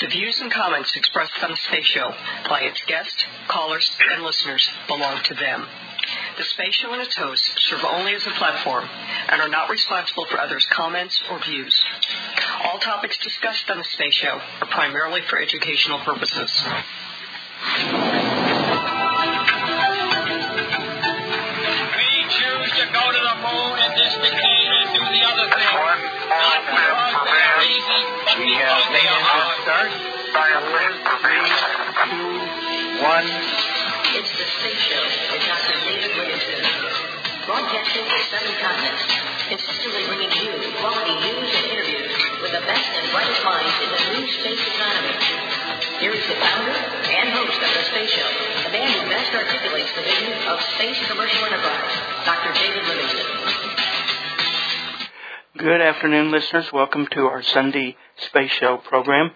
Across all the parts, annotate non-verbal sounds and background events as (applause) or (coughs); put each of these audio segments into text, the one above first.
The views and comments expressed on the Space Show by its guests, callers, and listeners belong to them. The Space Show and its hosts serve only as a platform and are not responsible for others' comments or views. All topics discussed on the Space Show are primarily for educational purposes. Are it hard. start. Three, two, one. It's the Space Show with Dr. David Livingston. Broadcasting to seven continents, consistently bringing you quality news and interviews with the best and brightest minds in the new space economy. Here is the founder and host of the Space Show, the man who best articulates the vision of space commercial enterprise, Dr. David Livingston. Good afternoon, listeners. Welcome to our Sunday Space Show program.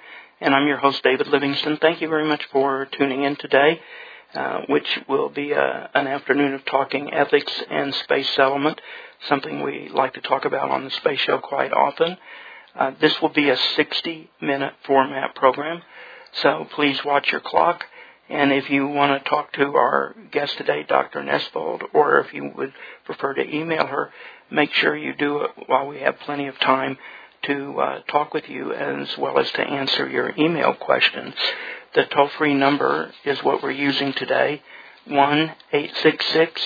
And I'm your host, David Livingston. Thank you very much for tuning in today, uh, which will be a, an afternoon of talking ethics and space settlement, something we like to talk about on the Space Show quite often. Uh, this will be a 60 minute format program, so please watch your clock. And if you want to talk to our guest today, Dr. Nesvold, or if you would prefer to email her, make sure you do it while we have plenty of time to uh, talk with you as well as to answer your email questions. The toll free number is what we're using today 1 866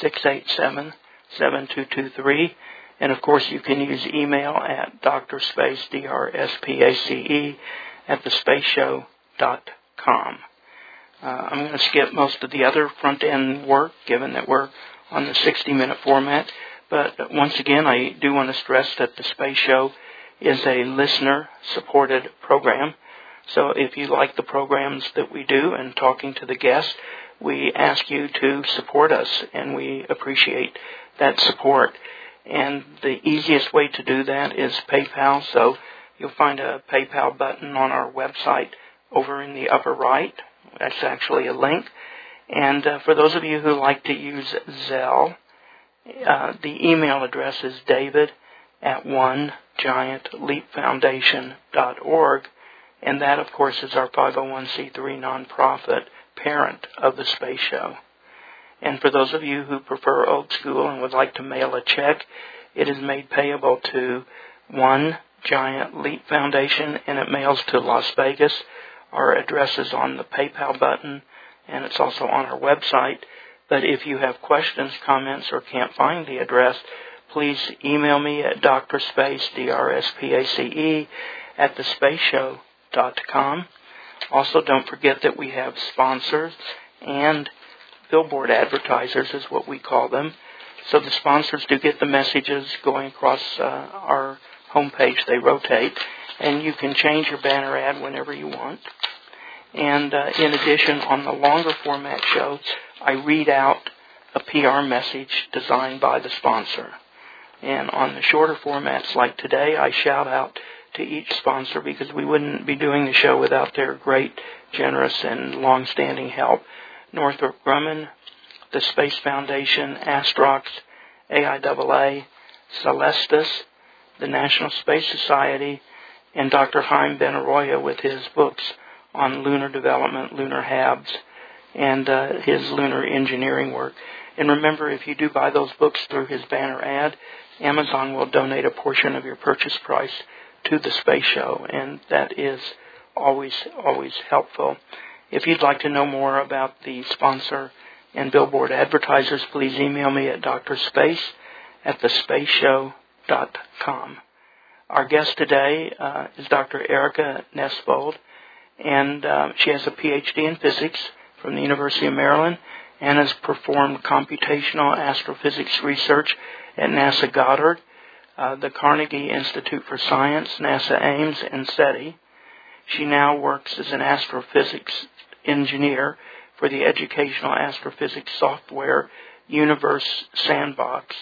687 7223. And of course, you can use email at drspace, D-R-S-P-A-C-E, at thespaceshow.com. Uh, I'm going to skip most of the other front end work, given that we're on the 60 minute format. But once again, I do want to stress that the Space Show is a listener supported program. So if you like the programs that we do and talking to the guests, we ask you to support us and we appreciate that support. And the easiest way to do that is PayPal. So you'll find a PayPal button on our website over in the upper right. That's actually a link. And uh, for those of you who like to use Zelle, uh, the email address is david at one giantleapfoundation.org. And that, of course, is our 501c3 nonprofit parent of the Space Show. And for those of you who prefer old school and would like to mail a check, it is made payable to One Giant Leap Foundation and it mails to Las Vegas. Our address is on the PayPal button and it's also on our website. But if you have questions, comments, or can't find the address, please email me at drspace, D-R-S-P-A-C-E, at thespaceshow.com. Also, don't forget that we have sponsors and billboard advertisers is what we call them. So the sponsors do get the messages going across uh, our homepage. They rotate, and you can change your banner ad whenever you want. And uh, in addition, on the longer format show, I read out a PR message designed by the sponsor. And on the shorter formats like today, I shout out to each sponsor because we wouldn't be doing the show without their great, generous, and long-standing help. Northrop Grumman, the Space Foundation, Astrox, AIAA, Celestis, the National Space Society, and Dr. Haym Benaroya with his books on lunar development, lunar habs, and uh, his lunar engineering work. And remember, if you do buy those books through his banner ad, Amazon will donate a portion of your purchase price to the space show, and that is always, always helpful. If you'd like to know more about the sponsor and billboard advertisers, please email me at drspace at thespaceshow.com. Our guest today uh, is Dr. Erika Nesvold, and uh, she has a PhD in physics from the University of Maryland and has performed computational astrophysics research at NASA Goddard, uh, the Carnegie Institute for Science, NASA Ames, and SETI. She now works as an astrophysics engineer for the educational astrophysics software Universe Sandbox.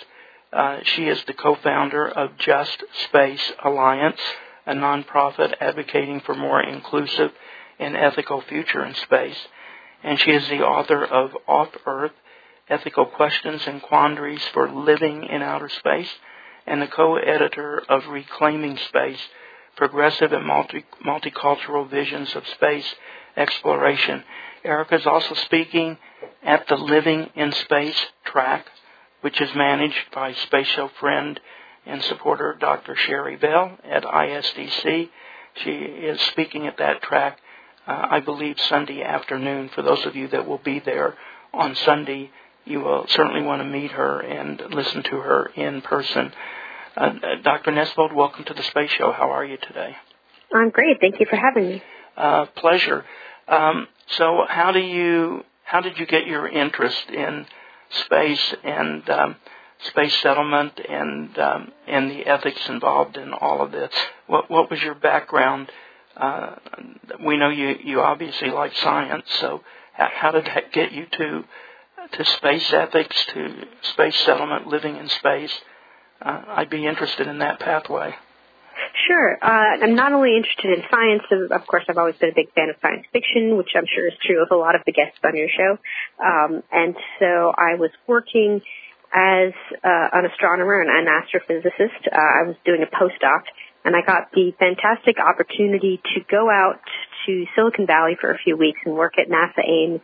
Uh, she is the co-founder of Just Space Alliance, a nonprofit advocating for more inclusive and ethical future in space. And she is the author of Off Earth, Ethical Questions and Quandaries for Living in Outer Space, and the co-editor of Reclaiming Space, progressive and multi- multicultural visions of space exploration. Erika is also speaking at the Living in Space track, which is managed by Space Show friend and supporter Dr. Sherry Bell at ISDC. She is speaking at that track, uh, I believe, Sunday afternoon. For those of you that will be there on Sunday, you will certainly want to meet her and listen to her in person. Uh, Dr. Nesvold, welcome to the Space Show. How are you today? I'm great. Thank you for having me. Uh, pleasure. Um, so, how do you how did you get your interest in space and um, space settlement and um, and the ethics involved in all of this? What what was your background? Uh, we know you you obviously like science, so how, did that get you to to space ethics, to space settlement, living in space? Uh, I'd be interested in that pathway. Sure. Uh, I'm not only interested in science, of course, I've always been a big fan of science fiction, which I'm sure is true of a lot of the guests on your show. Um, and so I was working as uh, an astronomer and an astrophysicist. Uh, I was doing a postdoc, and I got the fantastic opportunity to go out to Silicon Valley for a few weeks and work at NASA Ames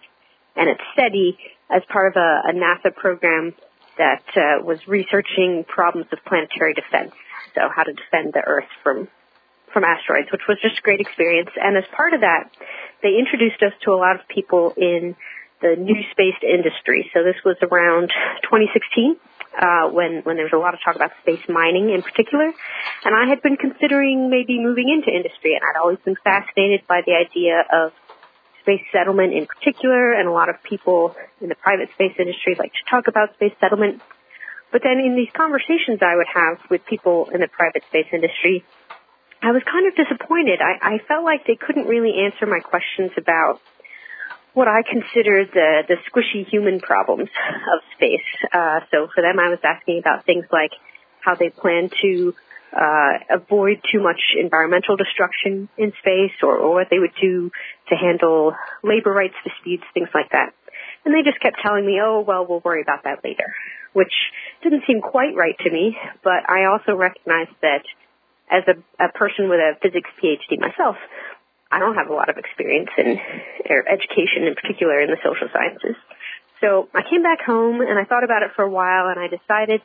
and at SETI as part of a, a NASA program that uh, was researching problems of planetary defense so how to defend the Earth from from asteroids, which was just a great experience. And as part of that, they introduced us to a lot of people in the new space industry. So this was around 2016. Uh, when when there was a lot of talk about space mining in particular, and I had been considering maybe moving into industry, and I'd always been fascinated by the idea of space settlement in particular, and a lot of people in the private space industry like to talk about space settlement. But then in these conversations I would have with people in the private space industry, I was kind of disappointed. I, I felt like they couldn't really answer my questions about what I consider the, the squishy human problems of space. Uh, so for them, I was asking about things like how they plan to uh, avoid too much environmental destruction in space or, or what they would do to handle labor rights disputes, things like that. And they just kept telling me, oh, well, we'll worry about that later, which didn't seem quite right to me, but I also recognized that as a, a person with a physics PhD myself, I don't have a lot of experience in education, in particular in the social sciences. So I came back home and I thought about it for a while and I decided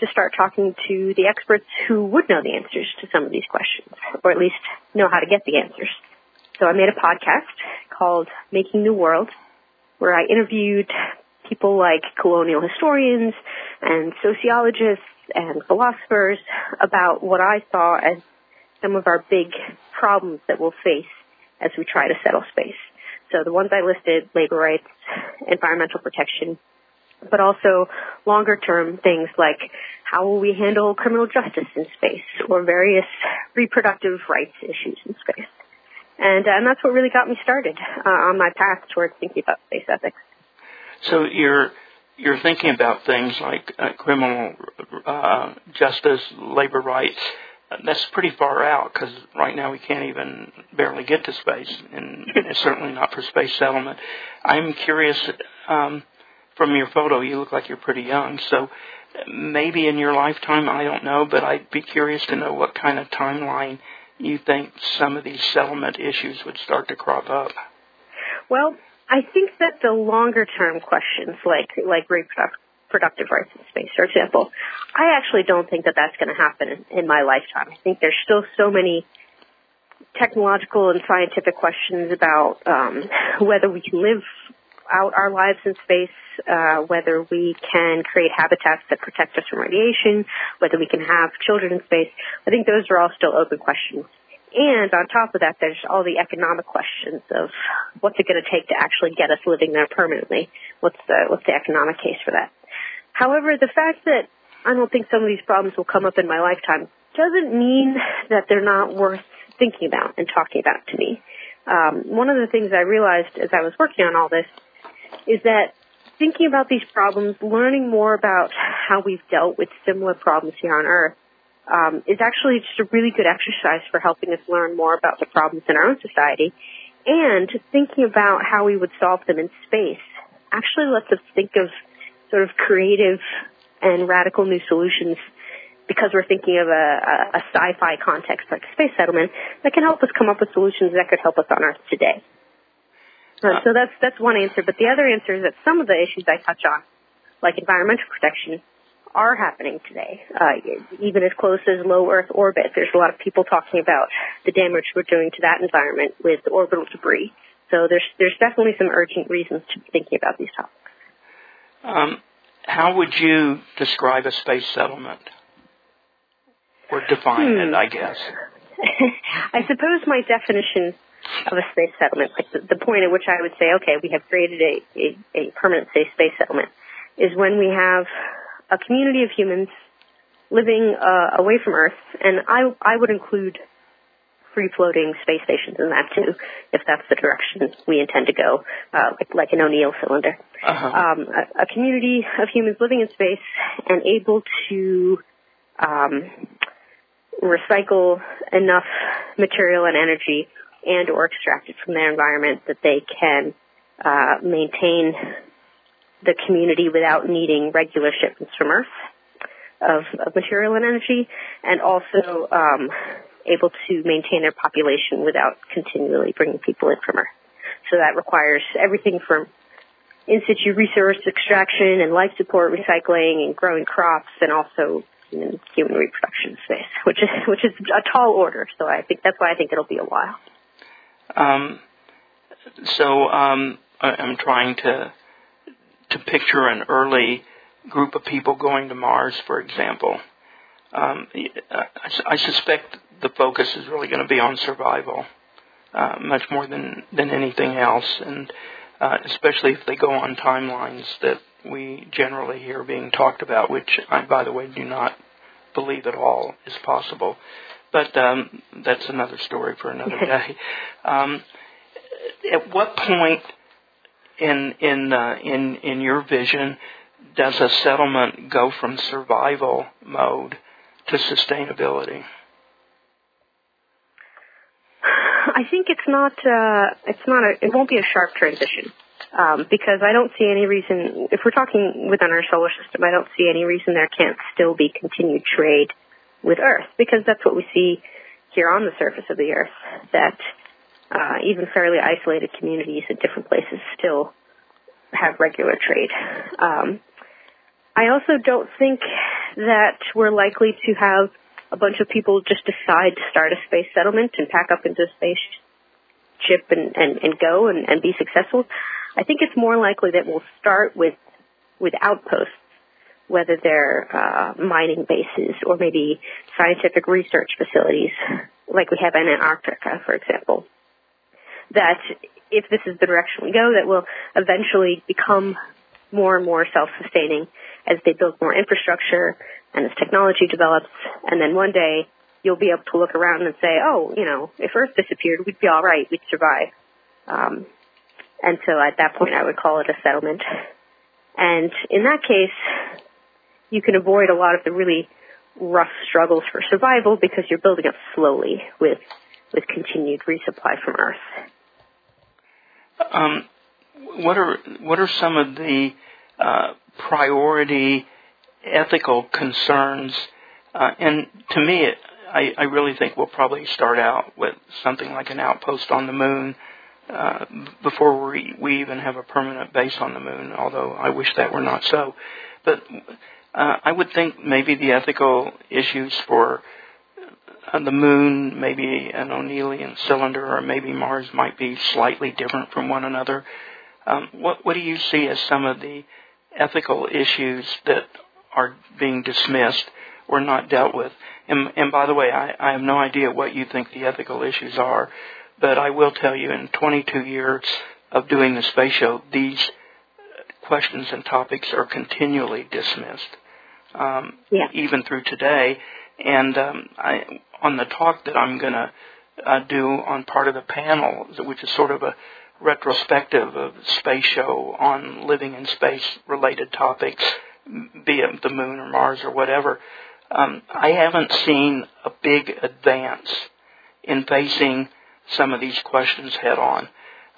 to start talking to the experts who would know the answers to some of these questions, or at least know how to get the answers. So I made a podcast called Making New World, where I interviewed people like colonial historians and sociologists and philosophers about what I saw as some of our big problems that we'll face as we try to settle space. So the ones I listed, labor rights, environmental protection, but also longer term things like how will we handle criminal justice in space or various reproductive rights issues in space. And, uh, and that's what really got me started uh, on my path towards thinking about space ethics. So you're you're thinking about things like uh, criminal uh, justice, labor rights. That's pretty far out because right now we can't even barely get to space, and it's certainly not for space settlement. I'm curious. Um, from your photo, you look like you're pretty young. So maybe in your lifetime, I don't know, but I'd be curious to know what kind of timeline you think some of these settlement issues would start to crop up. Well, I think that the longer term questions, like like reproductive rights in space, for example, I actually don't think that that's going to happen in, in my lifetime. I think there's still so many technological and scientific questions about um, (laughs) whether we can live out our lives in space, uh, whether we can create habitats that protect us from radiation, whether we can have children in space. I think those are all still open questions. And on top of that, there's all the economic questions of what's it going to take to actually get us living there permanently. What's the what's the economic case for that? However, the fact that I don't think some of these problems will come up in my lifetime doesn't mean that they're not worth thinking about and talking about to me. Um, one of the things I realized as I was working on all this is that thinking about these problems, learning more about how we've dealt with similar problems here on Earth, um, is actually just a really good exercise for helping us learn more about the problems in our own society. And thinking about how we would solve them in space actually lets us think of sort of creative and radical new solutions because we're thinking of a, a, a sci-fi context like space settlement, that can help us come up with solutions that could help us on Earth today. Uh, so that's that's one answer. But the other answer is that some of the issues I touch on, like environmental protection, are happening today. Uh, even as close as low Earth orbit, there's a lot of people talking about the damage we're doing to that environment with orbital debris. So there's there's definitely some urgent reasons to be thinking about these topics. Um, how would you describe a space settlement? Or define hmm. it, I guess. (laughs) I suppose my definition of a space settlement, like the, the, point at which I would say, okay, we have created a, a, a permanent safe space settlement, is when we have a community of humans living uh, away from Earth, and I, I would include free floating space stations in that too, if that's the direction we intend to go, uh, like, like an O'Neill cylinder. Uh-huh. Um, a, a, community of humans living in space and able to um, recycle enough material and energy and or extract it from their environment that they can uh, maintain the community without needing regular shipments from Earth of, of material and energy, and also um, able to maintain their population without continually bringing people in from Earth. So that requires everything from in situ resource extraction and life support recycling and growing crops and also human, human reproduction space, which is which is a tall order. So I think that's why I think it'll be a while. Um, so um, I'm trying to to picture an early group of people going to Mars, for example. Um, I, suspect the focus is really going to be on survival, uh, much more than than anything else, and uh, especially if they go on timelines that we generally hear being talked about, which I, by the way, do not believe at all is possible. But um, that's another story for another (laughs) day. Um, at what point in in uh, in in your vision does a settlement go from survival mode to sustainability? I think it's not uh, it's not a it won't be a sharp transition um, because I don't see any reason if we're talking within our solar system I don't see any reason there can't still be continued trade with Earth because that's what we see here on the surface of the Earth that uh, even fairly isolated communities in different places still have regular trade. Um, I also don't think that we're likely to have a bunch of people just decide to start a space settlement and pack up into a spaceship and, and, and go and, and be successful. I think it's more likely that we'll start with with outposts, whether they're uh, mining bases or maybe scientific research facilities, like we have in Antarctica, for example that if this is the direction we go, that will eventually become more and more self-sustaining as they build more infrastructure and as technology develops. And then one day you'll be able to look around and say, oh, you know, if Earth disappeared, we'd be all right. We'd survive. Um, and so at that point, I would call it a settlement. And in that case, you can avoid a lot of the really rough struggles for survival because you're building up slowly with with continued resupply from Earth. Um, what are what are some of the uh, priority ethical concerns? Uh, and to me, it, I, I really think we'll probably start out with something like an outpost on the moon uh, before we, we even have a permanent base on the moon. Although I wish that were not so, but uh, I would think maybe the ethical issues for uh, the moon, maybe an O'Neillian cylinder, or maybe Mars might be slightly different from one another. Um, what, what do you see as some of the ethical issues that are being dismissed or not dealt with? And, and by the way, I, I have no idea what you think the ethical issues are, but I will tell you in 22 years of doing the space show, these questions and topics are continually dismissed, um, yeah. even through today. And um, I, on the talk that I'm going to uh, do on part of the panel, which is sort of a retrospective of space show on living in space related topics, be it the moon or Mars or whatever. Um, I haven't seen a big advance in facing some of these questions head on.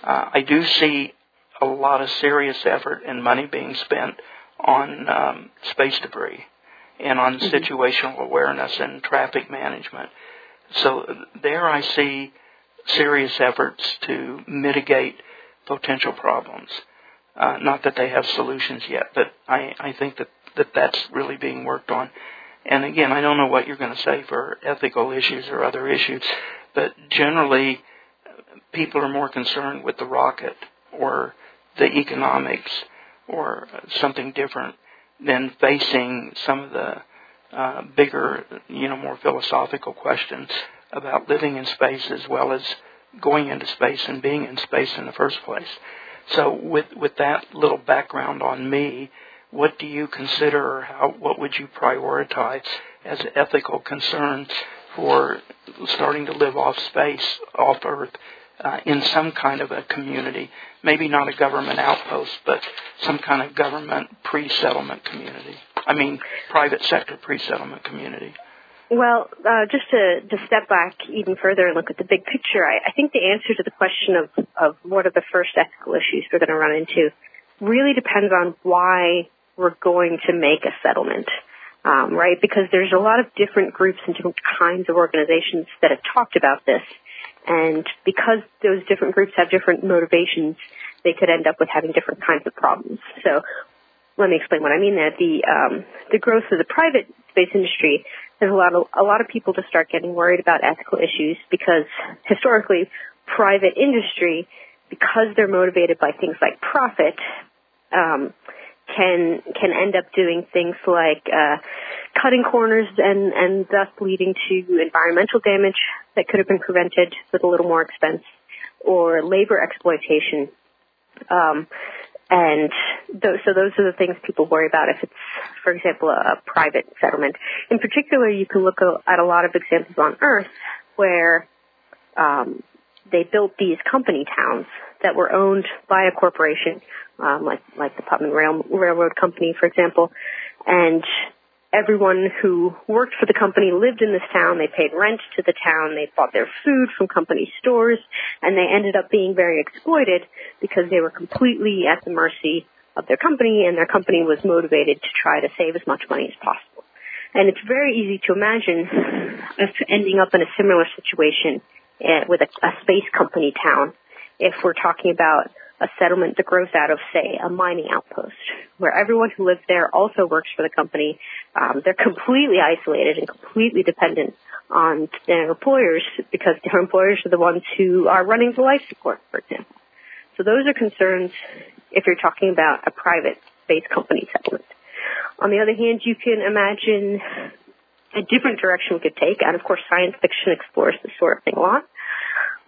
Uh, I do see a lot of serious effort and money being spent on um, space debris and on mm-hmm. situational awareness and traffic management. So there I see serious efforts to mitigate potential problems. Uh, not that they have solutions yet, but I, I think that, that that's really being worked on. And again, I don't know what you're going to say for ethical issues or other issues, but generally, people are more concerned with the rocket or the economics or something different than facing some of the uh, bigger, you know, more philosophical questions about living in space as well as going into space and being in space in the first place. So, with with that little background on me, what do you consider, or how what would you prioritize as ethical concerns for starting to live off space, off Earth, uh, in some kind of a community? Maybe not a government outpost, but some kind of government pre-settlement community. I mean, private sector pre-settlement community. Well, uh, just to, to step back even further and look at the big picture, I, I think the answer to the question of, of what are the first ethical issues we're going to run into really depends on why we're going to make a settlement, um, right? Because there's a lot of different groups and different kinds of organizations that have talked about this. And because those different groups have different motivations, they could end up with having different kinds of problems. So let me explain what I mean there. The, um, the growth of the private space industry there's a lot of a lot of people to start getting worried about ethical issues because historically private industry because they're motivated by things like profit um, can can end up doing things like uh, cutting corners and and thus leading to environmental damage that could have been prevented with a little more expense or labor exploitation. Um, and those, so those are the things people worry about if it's, for example, a, a private settlement. In particular, you can look at a lot of examples on Earth where um, they built these company towns that were owned by a corporation, um, like like the Pullman Rail, Railroad Company, for example, and everyone who worked for the company lived in this town. They paid rent to the town. They bought their food from company stores, and they ended up being very exploited because they were completely at the mercy of their company, and their company was motivated to try to save as much money as possible. And it's very easy to imagine us ending up in a similar situation uh, with a, a space company town if we're talking about a settlement that grows out of, say, a mining outpost, where everyone who lives there also works for the company. Um, they're completely isolated and completely dependent on their employers because their employers are the ones who are running the life support, for example. So those are concerns if you're talking about a private space company settlement. On the other hand, you can imagine a different direction we could take, and of course science fiction explores this sort of thing a lot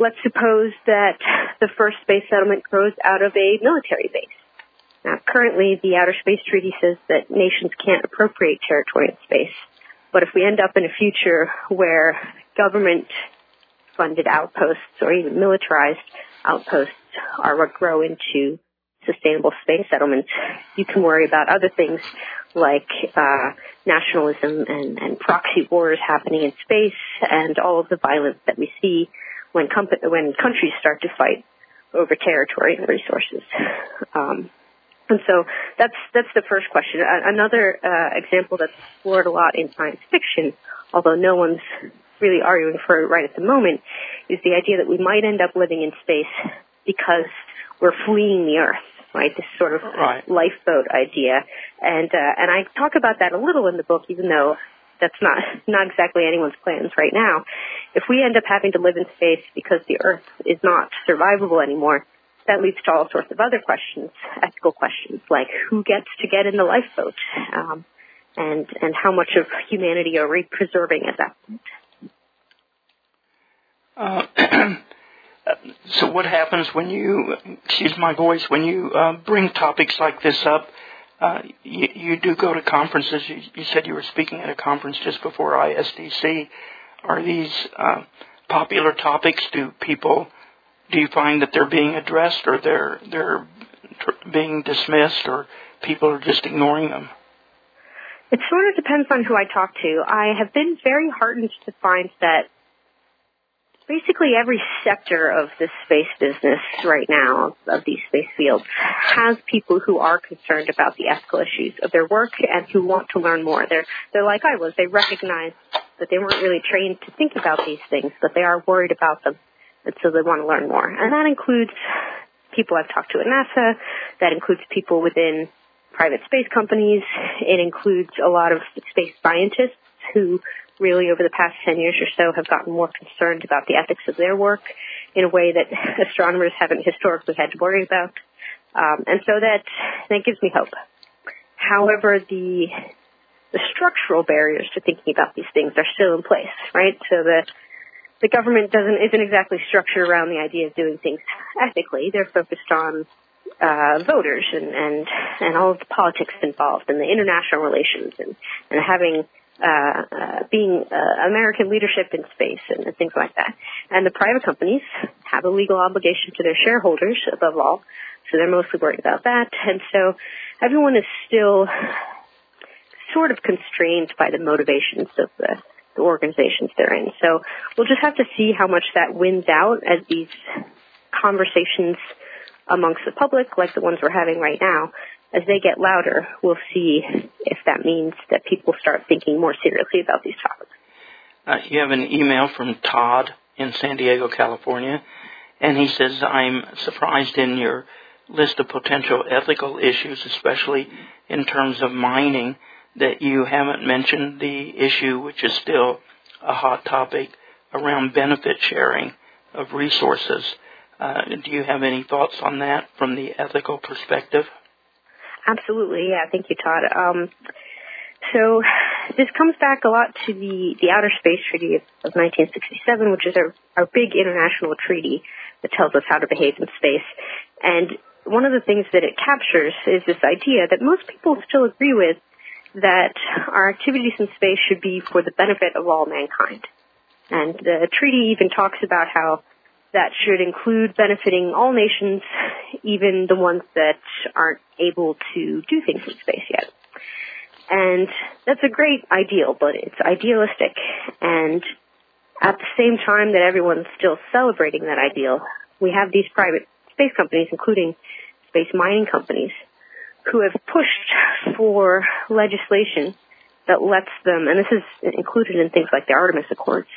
let's suppose that the first space settlement grows out of a military base. Now, currently, the Outer Space Treaty says that nations can't appropriate territory in space. But if we end up in a future where government funded outposts or even militarized outposts are what grow into sustainable space settlements, you can worry about other things like uh, nationalism and, and proxy wars happening in space and all of the violence that we see when, comp- when countries start to fight over territory and resources. Um, and so that's that's the first question. another uh, example that's explored a lot in science fiction, although no one's really arguing for it right at the moment, is the idea that we might end up living in space because we're fleeing the Earth, right? This sort of right. lifeboat idea, and uh, and I talk about that a little in the book, even though that's not not exactly anyone's plans right now. If we end up having to live in space because the Earth is not survivable anymore, that leads to all sorts of other questions, ethical questions like who gets to get in the lifeboat, um, and and how much of humanity are we preserving at that point. Uh, (clears throat) so what happens when you, excuse my voice, when you uh, bring topics like this up? Uh, you, you, do go to conferences. You, you, said you were speaking at a conference just before ISDC. Are these uh, popular topics? Do people do you find that they're being addressed, or they're they're being dismissed, or people are just ignoring them? It sort of depends on who I talk to. I have been very heartened to find that basically every sector of the space business right now, of these space fields, has people who are concerned about the ethical issues of their work and who want to learn more. They're, they're like I was. They recognize that they weren't really trained to think about these things, but they are worried about them, and so they want to learn more. And that includes people I've talked to at NASA, that includes people within private space companies, it includes a lot of space scientists who really over the past 10 years or so have gotten more concerned about the ethics of their work in a way that (laughs) astronomers haven't historically had to worry about. Um, and so that, that gives me hope. However, the, the structural barriers to thinking about these things are still in place, right? So the, the government doesn't, isn't exactly structured around the idea of doing things ethically. They're focused on uh, voters and, and, and all of the politics involved and the international relations and, and having uh, being uh, American leadership in space and, and things like that. And the private companies have a legal obligation to their shareholders above all, so they're mostly worried about that. And so everyone is still sort of constrained by the motivations of the, the organizations they're in. So we'll just have to see how much that wins out as these conversations amongst the public, like the ones we're having right now, as they get louder, we'll see if that means that people start thinking more seriously about these topics. Uh, you have an email from Todd in San Diego, California, and he says, I'm surprised in your list of potential ethical issues, especially in terms of mining, that you haven't mentioned the issue, which is still a hot topic, around benefit sharing of resources. Uh, do you have any thoughts on that from the ethical perspective? Absolutely, yeah. Thank you, Todd. Um, so this comes back a lot to the, the Outer Space Treaty of, of 1967, which is our, our big international treaty that tells us how to behave in space. And one of the things that it captures is this idea that most people still agree with that our activities in space should be for the benefit of all mankind. And the treaty even talks about how that should include benefiting all nations, even the ones that aren't able to do things in space yet. And that's a great ideal, but it's idealistic. And at the same time that everyone's still celebrating that ideal, we have these private space companies, including space mining companies, who have pushed for legislation that lets them, and this is included in things like the Artemis Accords,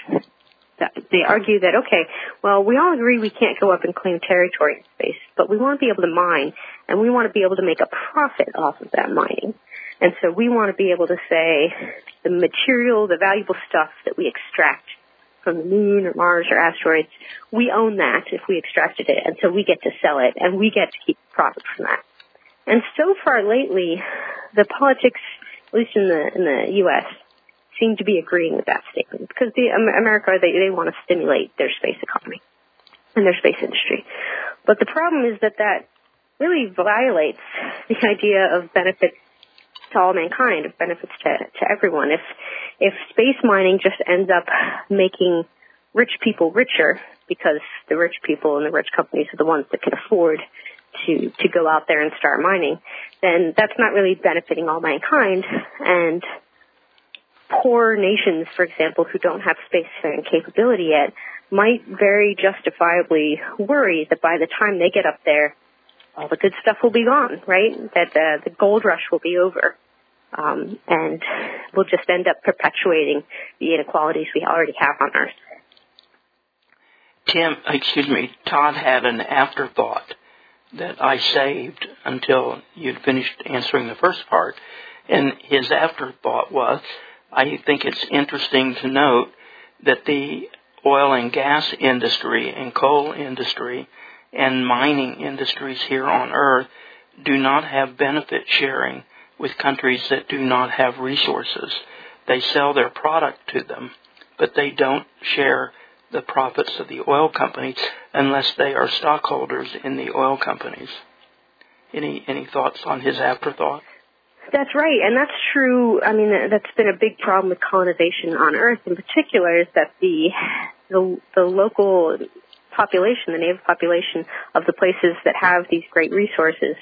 they argue that okay, well, we all agree we can't go up and claim territory in space, but we want to be able to mine, and we want to be able to make a profit off of that mining. And so we want to be able to say the material, the valuable stuff that we extract from the moon or Mars or asteroids, we own that if we extracted it, and so we get to sell it, and we get to keep profit from that. And so far lately, the politics, at least in the in the U.S., seem to be agreeing with that statement because the America they they want to stimulate their space economy and their space industry. But the problem is that that really violates the idea of benefits to all mankind, of benefits to to everyone. If if space mining just ends up making rich people richer because the rich people and the rich companies are the ones that can afford to to go out there and start mining, then that's not really benefiting all mankind and poor nations, for example, who don't have spacefaring capability yet, might very justifiably worry that by the time they get up there, all the good stuff will be gone, right? That the, the gold rush will be over. Um, and we'll just end up perpetuating the inequalities we already have on Earth. Tim, excuse me, Todd had an afterthought that I saved until you'd finished answering the first part. And his afterthought was I think it's interesting to note that the oil and gas industry and coal industry and mining industries here on earth do not have benefit sharing with countries that do not have resources. They sell their product to them, but they don't share the profits of the oil companies unless they are stockholders in the oil companies. Any any thoughts on his afterthought? That's right, and that's true. I mean, that's been a big problem with colonization on Earth, in particular, is that the the, the local population, the native population of the places that have these great resources,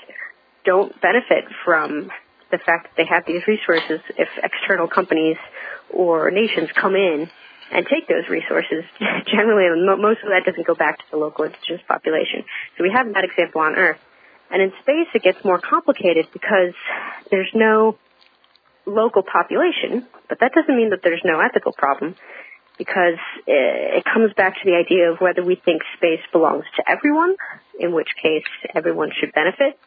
don't benefit from the fact that they have these resources if external companies or nations come in and take those resources. (laughs) Generally, most of that doesn't go back to the local indigenous population. So we have that example on Earth. And in space, it gets more complicated because there's no local population, but that doesn't mean that there's no ethical problem because it comes back to the idea of whether we think space belongs to everyone, in which case everyone should benefit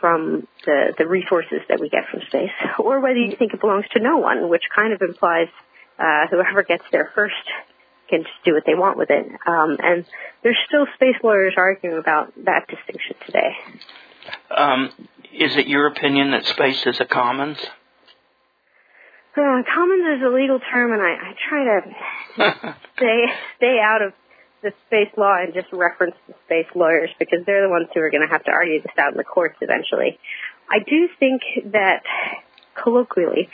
from the, the resources that we get from space, or whether you think it belongs to no one, which kind of implies uh, whoever gets there first can just do what they want with it. Um, and there's still space lawyers arguing about that distinction today. Um, is it your opinion that space is a commons? Uh, commons is a legal term, and I, I try to (laughs) stay stay out of the space law and just reference the space lawyers because they're the ones who are going to have to argue this out in the courts eventually. I do think that colloquially,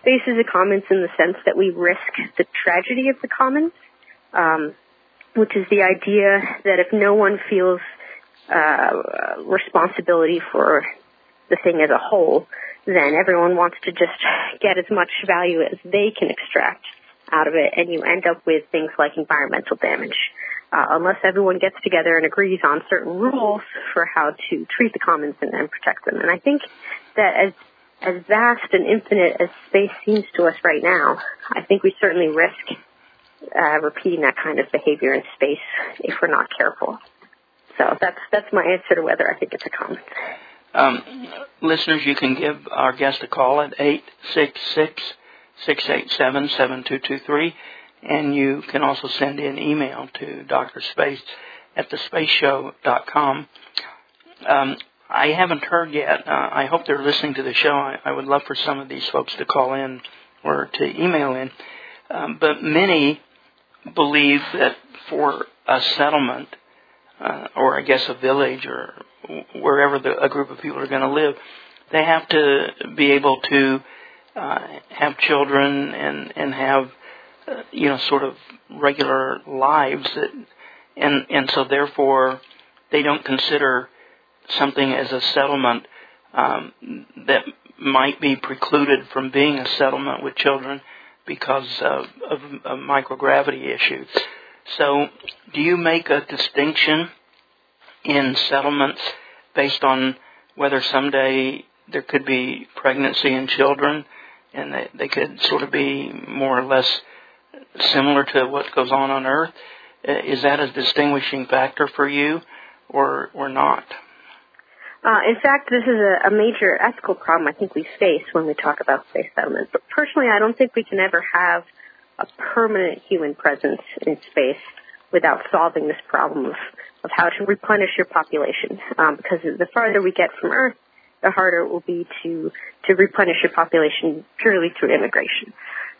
space is a commons in the sense that we risk the tragedy of the commons, um, which is the idea that if no one feels uh, responsibility for the thing as a whole, then everyone wants to just get as much value as they can extract out of it, and you end up with things like environmental damage. Uh, unless everyone gets together and agrees on certain rules for how to treat the commons and, and protect them. And I think that as as vast and infinite as space seems to us right now, I think we certainly risk uh, repeating that kind of behavior in space if we're not careful. So that's that's my answer to whether I think it's a commons. Um, listeners, you can give our guest a call at 866 687 7223, and you can also send in email to Dr. Space at thespaceshow.com. Um, I haven't heard yet. Uh, I hope they're listening to the show. I, I, would love for some of these folks to call in or to email in. Um, but many believe that for a settlement, uh, or I guess a village or wherever the, a group of people are going to live, they have to be able to uh, have children and and have uh, you know sort of regular lives that and and so therefore they don't consider something as a settlement um, that might be precluded from being a settlement with children because of, of, of microgravity issues. So, do you make a distinction in settlements based on whether someday there could be pregnancy in children and they, they could sort of be more or less similar to what goes on on Earth? Uh, is that a distinguishing factor for you or, or not? Uh, in fact, this is a, a major ethical problem I think we face when we talk about space settlement. But personally, I don't think we can ever have a permanent human presence in space without solving this problem of, of how to replenish your population. Um, because the farther we get from Earth, the harder it will be to, to replenish your population purely through immigration.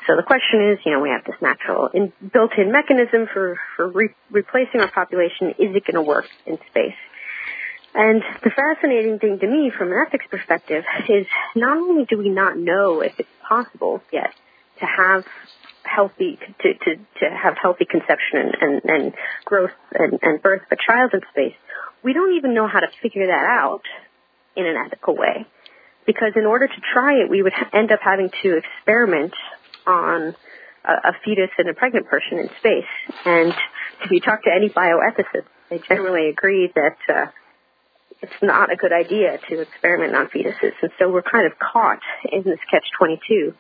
So the question is, you know, we have this natural in, built-in mechanism for, for re- replacing our population. Is it going to work in space? And the fascinating thing to me from an ethics perspective is not only do we not know if it's possible yet to have healthy to, to, to have healthy conception and, and, growth and, and birth of a child in space, we don't even know how to figure that out in an ethical way. Because in order to try it, we would end up having to experiment on a, a fetus and a pregnant person in space. And if you talk to any bioethicist, they generally agree that uh, it's not a good idea to experiment on fetuses. And so we're kind of caught in this catch-22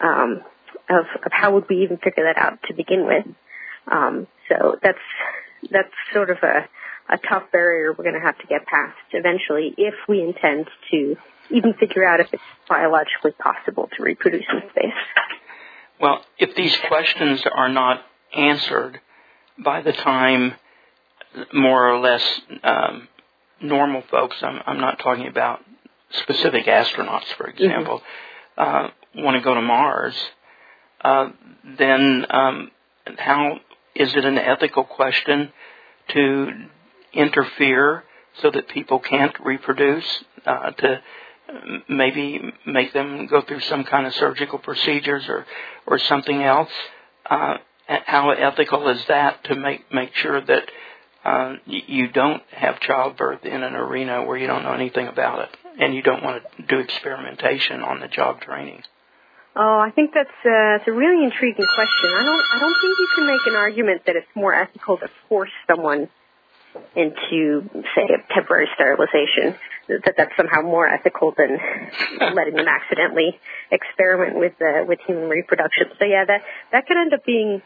um, of, of how would we even figure that out to begin with. Um, so that's that's sort of a, a tough barrier we're going to have to get past eventually if we intend to even figure out if it's biologically possible to reproduce in space. Well, if these questions are not answered by the time more or less um, normal folks, I'm, I'm not talking about specific astronauts, for mm-hmm. example, mm-hmm. uh, want to go to Mars, uh, then um, how is it an ethical question to interfere so that people can't reproduce, uh, to maybe make them go through some kind of surgical procedures or, or something else? Uh, how ethical is that to make make sure that uh, you don't have childbirth in an arena where you don't know anything about it, and you don't want to do experimentation on the job training. Oh, I think that's uh, it's a really intriguing question. I don't I don't think you can make an argument that it's more ethical to force someone into say a temporary sterilization that that's somehow more ethical than (laughs) letting them accidentally experiment with uh, with human reproduction. So yeah, that that could end up being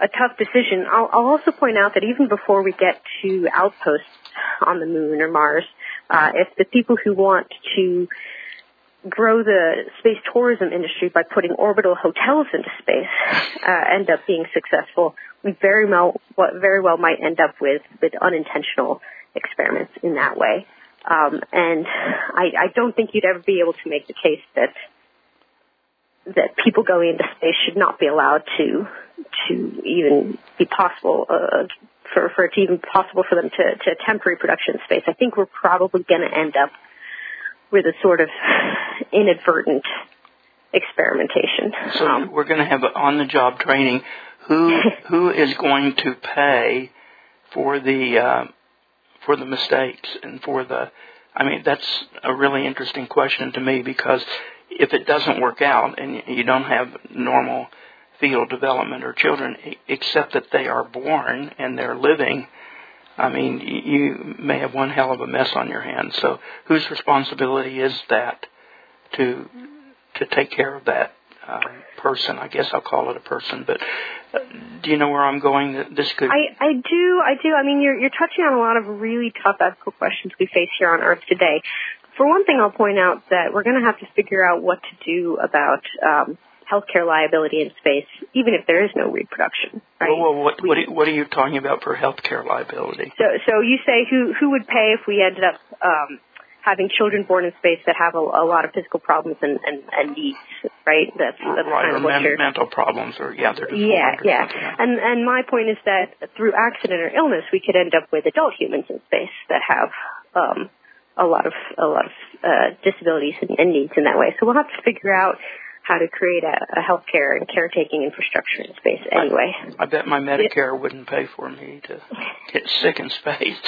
a tough decision. I'll, I'll also point out that even before we get to outposts on the moon or Mars, uh, if the people who want to grow the space tourism industry by putting orbital hotels into space uh, end up being successful, we very well very well might end up with with unintentional experiments in that way. Um, and I, I don't think you'd ever be able to make the case that that people going into space should not be allowed to to even be possible uh, for for it to even possible for them to to attempt reproduction in space. I think we're probably going to end up with a sort of inadvertent experimentation. So um, we're going to have on the job training. Who (laughs) who is going to pay for the uh, for the mistakes and for the I mean that's a really interesting question to me because if it doesn't work out and you don't have normal fetal development or children except that they are born and they're living I mean, you may have one hell of a mess on your hands. So, whose responsibility is that to to take care of that um, person? I guess I'll call it a person. But uh, do you know where I'm going? This could. I I do I do. I mean, you're you're touching on a lot of really tough ethical questions we face here on Earth today. For one thing, I'll point out that we're going to have to figure out what to do about. Um, healthcare liability in space, even if there is no reproduction. Right? Well, well what, what, are, what are you talking about for healthcare liability? So, so you say who who would pay if we ended up um, having children born in space that have a, a lot of physical problems and, and, and needs, right? That's, that's right, kind of what men, mental problems, or yeah, they're yeah, yeah. And and my point is that through accident or illness, we could end up with adult humans in space that have um, a lot of a lot of uh, disabilities and, and needs in that way. So we'll have to figure out how to create a, a healthcare and caretaking infrastructure in space anyway. I, I bet my Medicare wouldn't pay for me to get sick in space.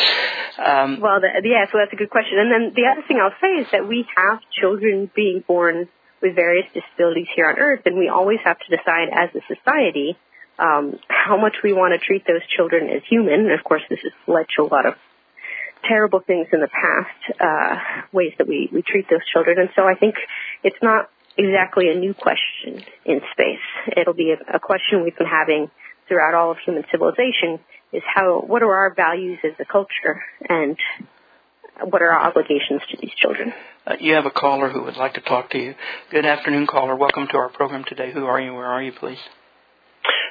Um, well, the, yeah, so that's a good question. And then the other thing I'll say is that we have children being born with various disabilities here on Earth, and we always have to decide as a society um, how much we want to treat those children as human. And of course, this has led to a lot of terrible things in the past, uh, ways that we, we treat those children. And so I think it's not exactly a new question in space. It'll be a, a question we've been having throughout all of human civilization is how, what are our values as a culture and what are our obligations to these children? Uh, you have a caller who would like to talk to you. Good afternoon, caller. Welcome to our program today. Who are you? Where are you, please?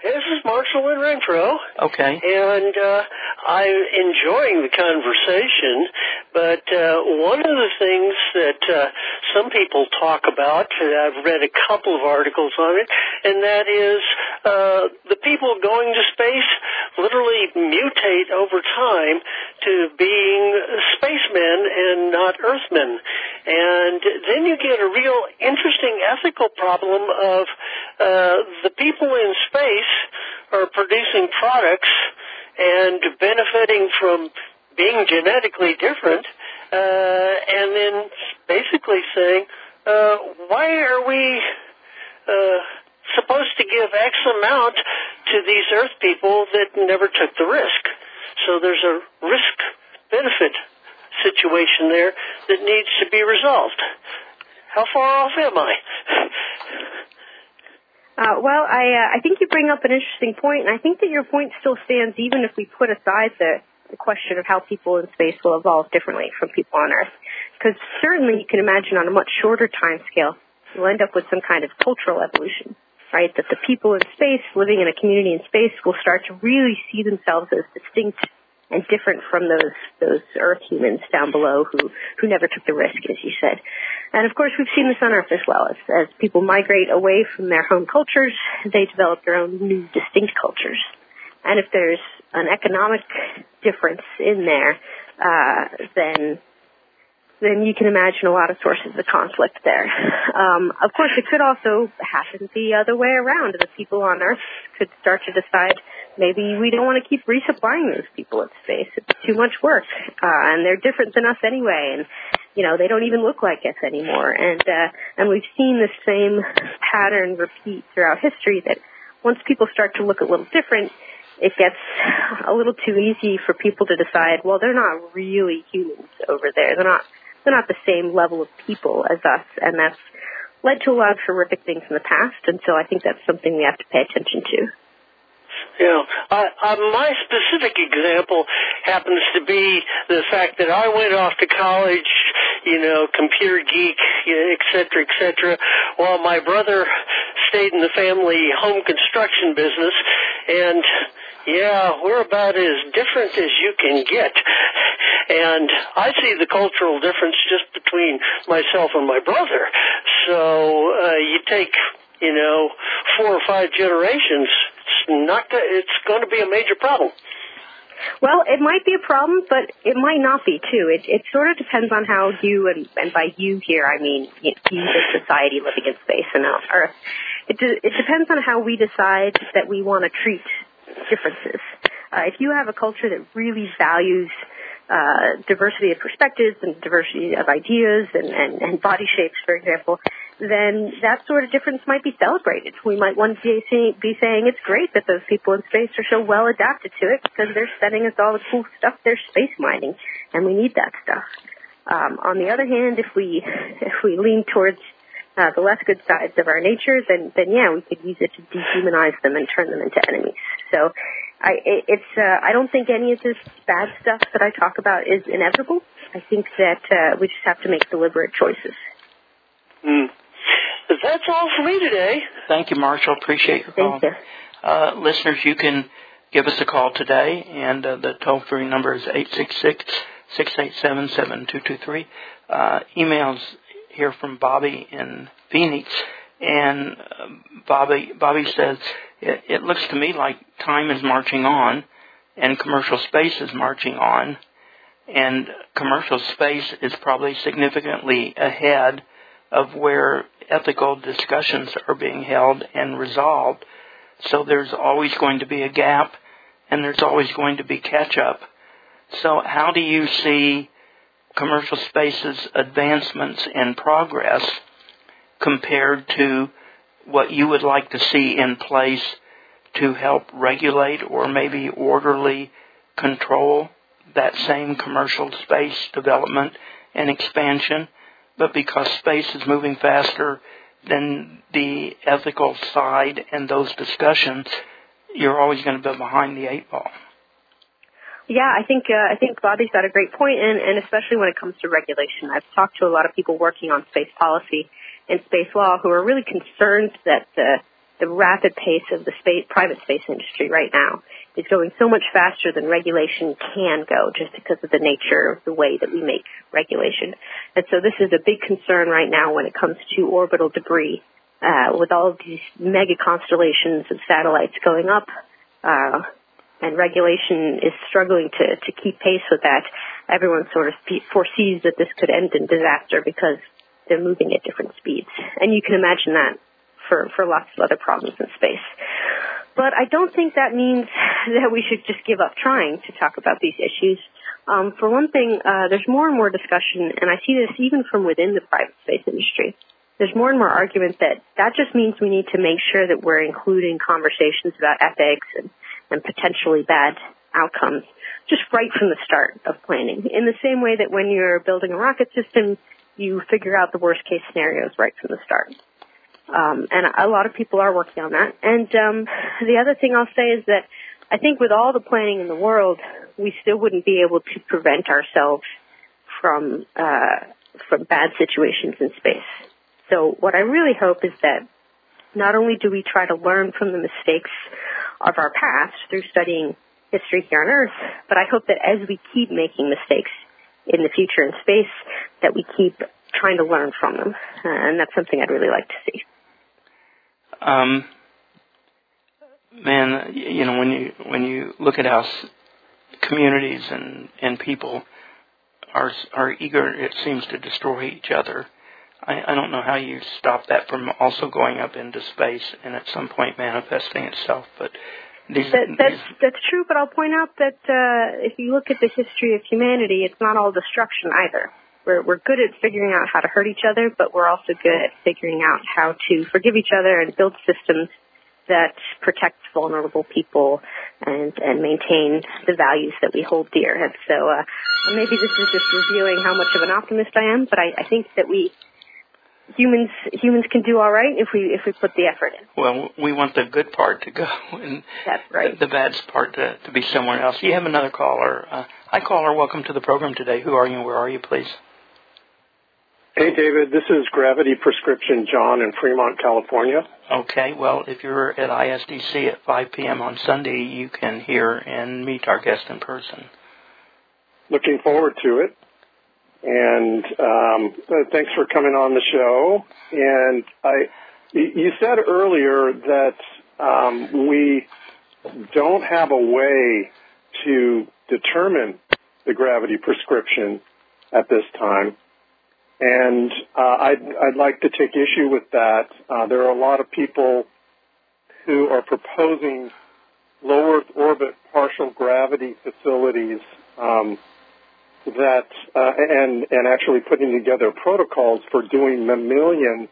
This is Marshall in Renfro. Okay. And uh, I'm enjoying the conversation, but uh, one of the things that uh, some people talk about, I've read a couple of articles on it, and that is uh, the people going to space literally mutate over time to being spacemen and not Earthmen. And then you get a real interesting ethical problem of uh, the people in space are producing products and benefiting from being genetically different, uh, and then basically saying, uh, why are we uh, supposed to give X amount to these Earth people that never took the risk? So there's a risk benefit situation there that needs to be resolved. How far off am I? Uh, well, I uh, I think you bring up an interesting point, and I think that your point still stands even if we put aside the, the question of how people in space will evolve differently from people on Earth. Because certainly you can imagine on a much shorter time scale, you'll end up with some kind of cultural evolution, right? That the people in space, living in a community in space, will start to really see themselves as distinct and different from those those Earth humans down below who who never took the risk, as you said. And of course, we've seen this on Earth as well. As, as people migrate away from their home cultures, they develop their own new distinct cultures. And if there's an economic difference in there, uh, then then you can imagine a lot of sources of conflict there. Um, of course, it could also happen the other way around. The people on Earth could start to decide maybe we don't want to keep resupplying those people in space. It's too much work, uh, and they're different than us anyway, and you know they don't even look like us anymore. And uh, and we've seen the same pattern repeat throughout history that once people start to look a little different, it gets a little too easy for people to decide, well, they're not really humans over there. They're not they're not the same level of people as us, and that's led to a lot of horrific things in the past. And so I think that's something we have to pay attention to. Yeah, uh, uh, my specific example happens to be the fact that I went off to college, you know, computer geek, et cetera, et cetera, while my brother stayed in the family home construction business, and yeah, we're about as different as you can get. And I see the cultural difference just between myself and my brother. So uh, you take, you know, four or five generations, it's not. It's going to be a major problem. Well, it might be a problem, but it might not be too. It it sort of depends on how you and and by you here I mean you, the society living in space and on Earth. It de- it depends on how we decide that we want to treat differences. Uh, if you have a culture that really values uh, diversity of perspectives and diversity of ideas and, and, and body shapes, for example, then that sort of difference might be celebrated. We might one day be saying it's great that those people in space are so well adapted to it because they're sending us all the cool stuff they're space mining, and we need that stuff. Um, on the other hand, if we (laughs) if we lean towards uh, the less good sides of our nature, then then yeah, we could use it to dehumanize them and turn them into enemies. So, I it, it's uh, I don't think any of this bad stuff that I talk about is inevitable. I think that uh, we just have to make deliberate choices. Mm. That's all for me today. Thank you, Marshall. Appreciate your call. Thank you. Uh, listeners, you can give us a call today, and uh, the toll free number is eight six six six eight seven seven two two three. Uh, emails here from Bobby in Phoenix, and uh, Bobby Bobby says it, it looks to me like time is marching on, and commercial space is marching on, and commercial space is probably significantly ahead of where ethical discussions are being held and resolved. So there's always going to be a gap, and there's always going to be catch up. So how do you see commercial spaces advancements and progress compared to what you would like to see in place to help regulate or maybe orderly control that same commercial space development and expansion, but because space is moving faster than the ethical side and those discussions, you're always going to be behind the eight ball. Yeah, I think uh, I think Bobby's got a great point, and, and especially when it comes to regulation. I've talked to a lot of people working on space policy and space law who are really concerned that the the rapid pace of the space, private space industry right now is going so much faster than regulation can go just because of the nature of the way that we make regulation. And so this is a big concern right now when it comes to orbital debris. Uh, with all of these mega constellations of satellites going up, uh, and regulation is struggling to, to keep pace with that, everyone sort of foresees that this could end in disaster because they're moving at different speeds. And you can imagine that for, for lots of other problems in space. But I don't think that means (laughs) that we should just give up trying to talk about these issues. Um, for one thing, uh, there's more and more discussion, and I see this even from within the private space industry. There's more and more argument that that just means we need to make sure that we're including conversations about ethics and and potentially bad outcomes just right from the start of planning. In the same way that when you're building a rocket system, you figure out the worst case scenarios right from the start. Um, and a lot of people are working on that. And um, the other thing I'll say is that I think with all the planning in the world, we still wouldn't be able to prevent ourselves from uh, from bad situations in space. So what I really hope is that not only do we try to learn from the mistakes of our past through studying history here on Earth, but I hope that as we keep making mistakes in the future in space, that we keep trying to learn from them, uh, and that's something I'd really like to see. Um, man, you know when you when you look at how communities and and people are are eager, it seems to destroy each other. I, I don't know how you stop that from also going up into space and at some point manifesting itself, but these, that, that's that's true. But I'll point out that uh, if you look at the history of humanity, it's not all destruction either. We're we're good at figuring out how to hurt each other, but we're also good at figuring out how to forgive each other and build systems that protect vulnerable people and and maintain the values that we hold dear. And so uh, maybe this is just revealing how much of an optimist I am, but I, I think that we humans humans can do all right if we if we put the effort in. Well, we want the good part to go, (laughs) and That's right. the bad part to, to be somewhere else. You have another caller. Uh, hi, caller. Welcome to the program today. Who are you? Where are you, please? Hey, David. This is Gravity Prescription John in Fremont, California. Okay. Well, if you're at ISDC at 5 p.m. on Sunday, you can hear and meet our guest in person. Looking forward to it. And um, uh, thanks for coming on the show. And I, you said earlier that um, we don't have a way to determine the gravity prescription at this time. And uh, I'd, I'd like to take issue with that. Uh, there are a lot of people who are proposing low Earth orbit partial gravity facilities um, that uh, and and actually putting together protocols for doing mammalian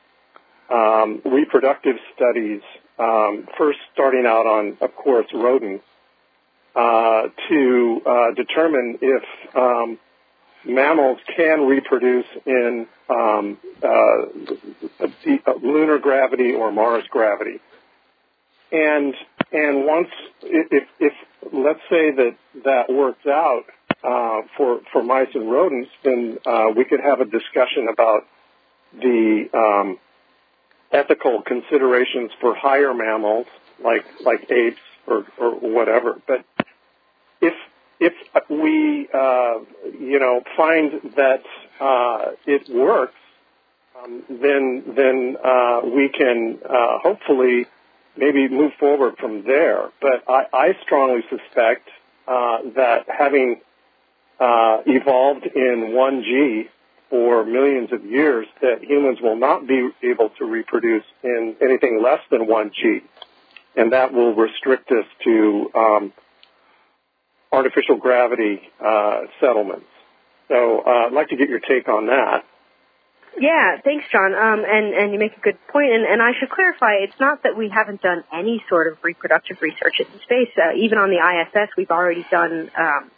um, reproductive studies. Um, first, starting out on, of course, rodents uh, to uh, determine if um, mammals can reproduce in um, uh, lunar gravity or Mars gravity. And and once if if let's say that that works out uh, for for mice and rodents, then uh, we could have a discussion about the um, ethical considerations for higher mammals like like apes or, or whatever. But if if we uh, you know find that uh, it works, um, then then uh, we can uh, hopefully maybe move forward from there. But I, I strongly suspect uh, that having uh, evolved in 1G for millions of years, that humans will not be able to reproduce in anything less than 1G, and that will restrict us to um, artificial gravity uh, settlements. So uh, I'd like to get your take on that. Yeah, thanks, John. Um, and and you make a good point. And, and I should clarify, it's not that we haven't done any sort of reproductive research in space. Uh, even on the ISS, we've already done um,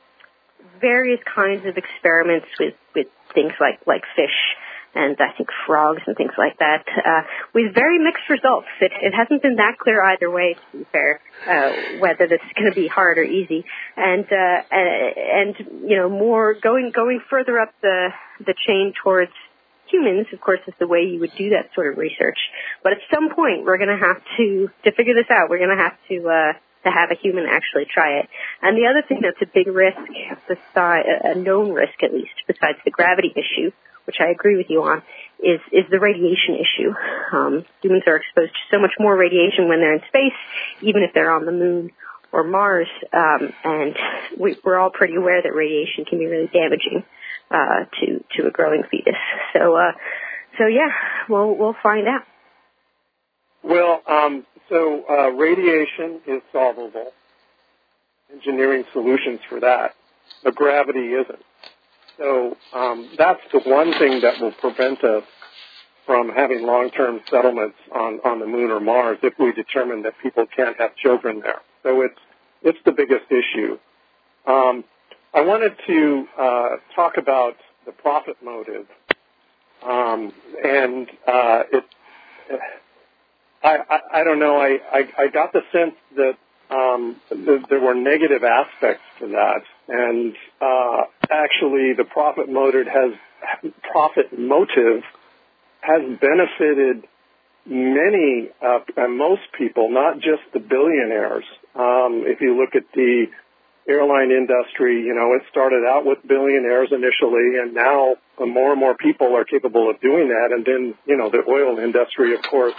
various kinds of experiments with with things like like fish and I think frogs and things like that, uh, with very mixed results. It, it hasn't been that clear either way, to be fair, uh, whether this is going to be hard or easy. And, uh, and, you know, more going, going further up the, the chain towards humans, of course, is the way you would do that sort of research. But at some point, we're going to have to, to figure this out, we're going to have to, uh, to have a human actually try it. And the other thing that's a big risk, besides, a known risk at least, besides the gravity issue, which I agree with you on, is is the radiation issue. Um, humans are exposed to so much more radiation when they're in space, even if they're on the moon or Mars, um, and we, we're all pretty aware that radiation can be really damaging uh, to to a growing fetus. So, uh, so yeah, we'll we'll find out. Well, um, so uh, radiation is solvable. Engineering solutions for that, but gravity isn't. So um, that's the one thing that will prevent us from having long-term settlements on, on the moon or Mars if we determine that people can't have children there. So it's it's the biggest issue. Um, I wanted to uh, talk about the profit motive, um, and uh, it. I, I, I don't know. I, I, I got the sense that um, th- there were negative aspects to that, and uh, actually, the profit motive has profit motive has benefited many, uh, and most people, not just the billionaires. Um, if you look at the airline industry, you know, it started out with billionaires initially, and now more and more people are capable of doing that. And then, you know, the oil industry, of course,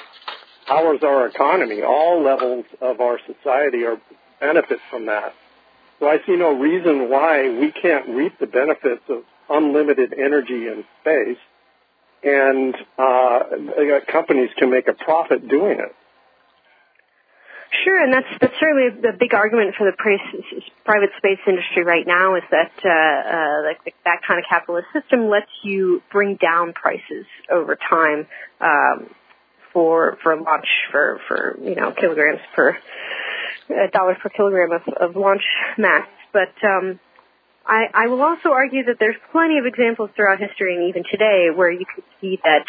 powers our economy. All levels of our society are benefit from that. So I see no reason why we can't reap the benefits of unlimited energy in space, and uh, companies can make a profit doing it. Sure, and that's that's certainly the big argument for the private space industry right now is that uh, uh, like that kind of capitalist system lets you bring down prices over time um, for for launch for for you know kilograms per uh, dollars per kilogram of, of launch mass, but um, I, I will also argue that there's plenty of examples throughout history and even today where you can see that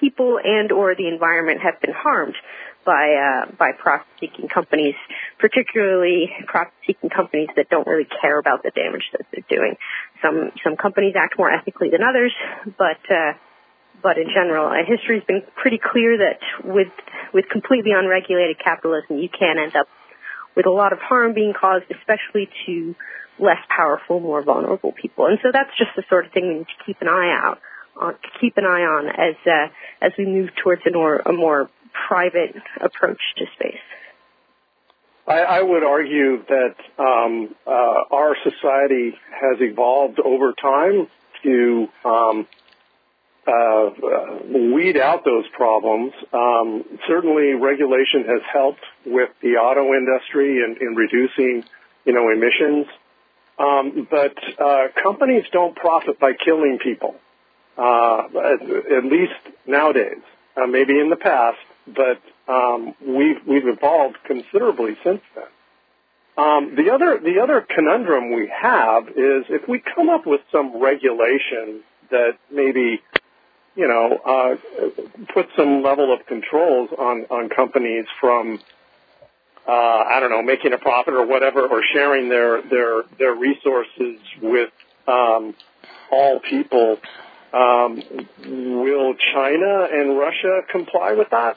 people and or the environment have been harmed by uh, by profit-seeking companies, particularly profit-seeking companies that don't really care about the damage that they're doing. Some some companies act more ethically than others, but uh, but in general, uh, history's been pretty clear that with with completely unregulated capitalism, you can end up with a lot of harm being caused, especially to less powerful, more vulnerable people. And so that's just the sort of thing we need to keep an eye out on, keep an eye on as uh, as we move towards a more a more private approach to space. I, I would argue that um, uh, our society has evolved over time to um, uh, weed out those problems. Um, certainly, regulation has helped with the auto industry in, in reducing, you know, emissions. Um, but uh, companies don't profit by killing people, uh, at, at least nowadays. Uh, maybe in the past, but um, we've we've evolved considerably since then. Um, the other the other conundrum we have is if we come up with some regulation that maybe you know uh, put some level of controls on on companies from uh, I don't know making a profit or whatever or sharing their their their resources with um, all people. Um, will China and Russia comply with that?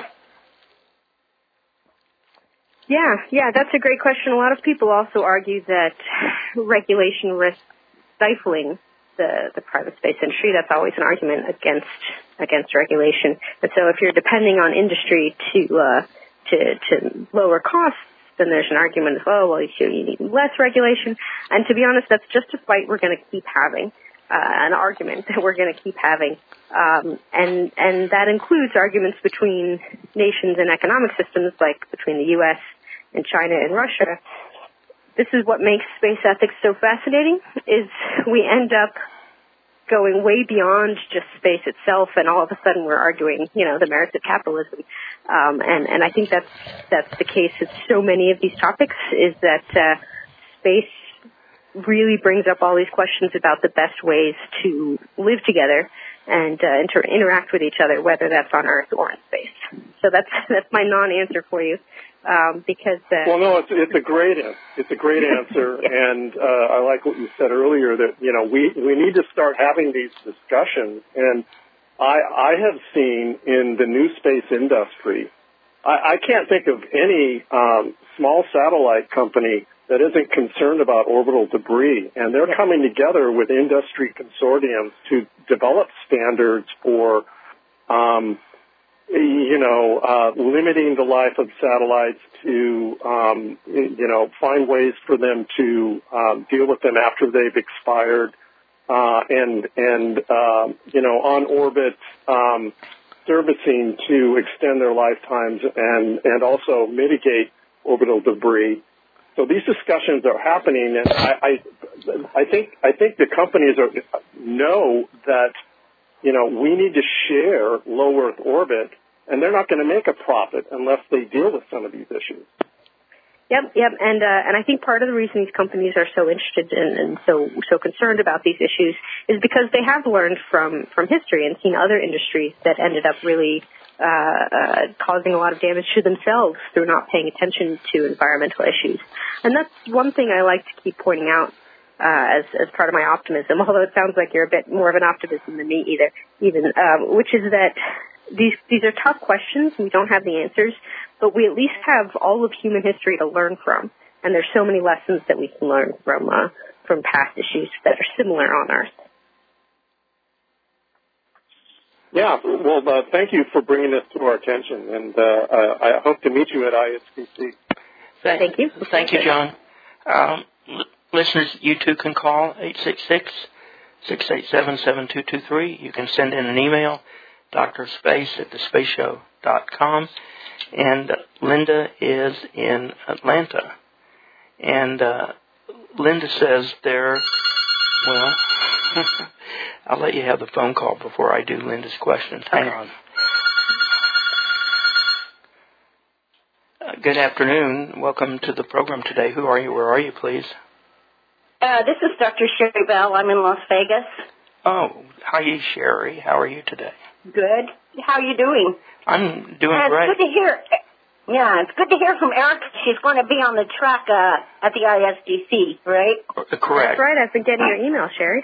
Yeah, yeah, that's a great question. A lot of people also argue that (sighs) regulation risks stifling the, the private space industry. That's always an argument against against regulation. And so, if you're depending on industry to uh, to to lower costs, then there's an argument of oh well, you, you need less regulation. And to be honest, that's just a fight we're going to keep having. Uh, an argument (laughs) that we're going to keep having, um, and and that includes arguments between nations and economic systems, like between the U.S. and China and Russia. This is what makes space ethics so fascinating: is we end up going way beyond just space itself, and all of a sudden we're arguing, you know, the merits of capitalism. Um, and and I think that's that's the case with so many of these topics. Is that uh, space really brings up all these questions about the best ways to live together and uh, inter- interact with each other, whether that's on Earth or in space. So that's (laughs) that's my non-answer for you, um, because uh, well, no, it's it's a great it's a great answer, (laughs) and uh, I like what you said earlier that you know we we need to start having these discussions, and I I have seen in the new space industry, I, I can't think of any um, small satellite company that isn't concerned about orbital debris. And they're coming together with industry consortiums to develop standards for, um, you know, uh, limiting the life of satellites to, um, you know, find ways for them to um, deal with them after they've expired, uh, and and uh, you know, on orbit um, servicing to extend their lifetimes and and also mitigate orbital debris. So these discussions are happening, and I, I, I think I think the companies are know that you know we need to share low Earth orbit, and they're not going to make a profit unless they deal with some of these issues. Yep, yep, and uh, and I think part of the reason these companies are so interested in, and so so concerned about these issues is because they have learned from from history and seen other industries that ended up really uh, uh, causing a lot of damage to themselves through not paying attention to environmental issues. And that's one thing I like to keep pointing out uh, as as part of my optimism. (laughs) Although it sounds like you're a bit more of an optimist than me, either, even, um, which is that these these are tough questions. We don't have the answers, but we at least have all of human history to learn from. And there's so many lessons that we can learn from uh, from past issues that are similar on Earth. Yeah, well, uh, thank you for bringing this to our attention, and uh, I hope to meet you at ISDC. Thank you. Thank you, John. Um, l- listeners, you too can call 866-687-7223. You can send in an email, drspace at thespaceshow.com. com, and Linda is in Atlanta. And uh, Linda says there, well, (laughs) I'll let you have the phone call before I do Linda's questions. Hang on. Uh, good afternoon. Welcome to the program today. Who are you? Where are you, please? Uh, this is Dr. Sherry Bell. I'm in Las Vegas. Oh, hi, Sherry. How are you today? Good. How are you doing? I'm doing uh, great. It's good to hear. Yeah, it's good to hear from Erika. She's going to be on the track uh, at the ISDC, right? Uh, That's Correct. right. I've been getting your email, Sherry.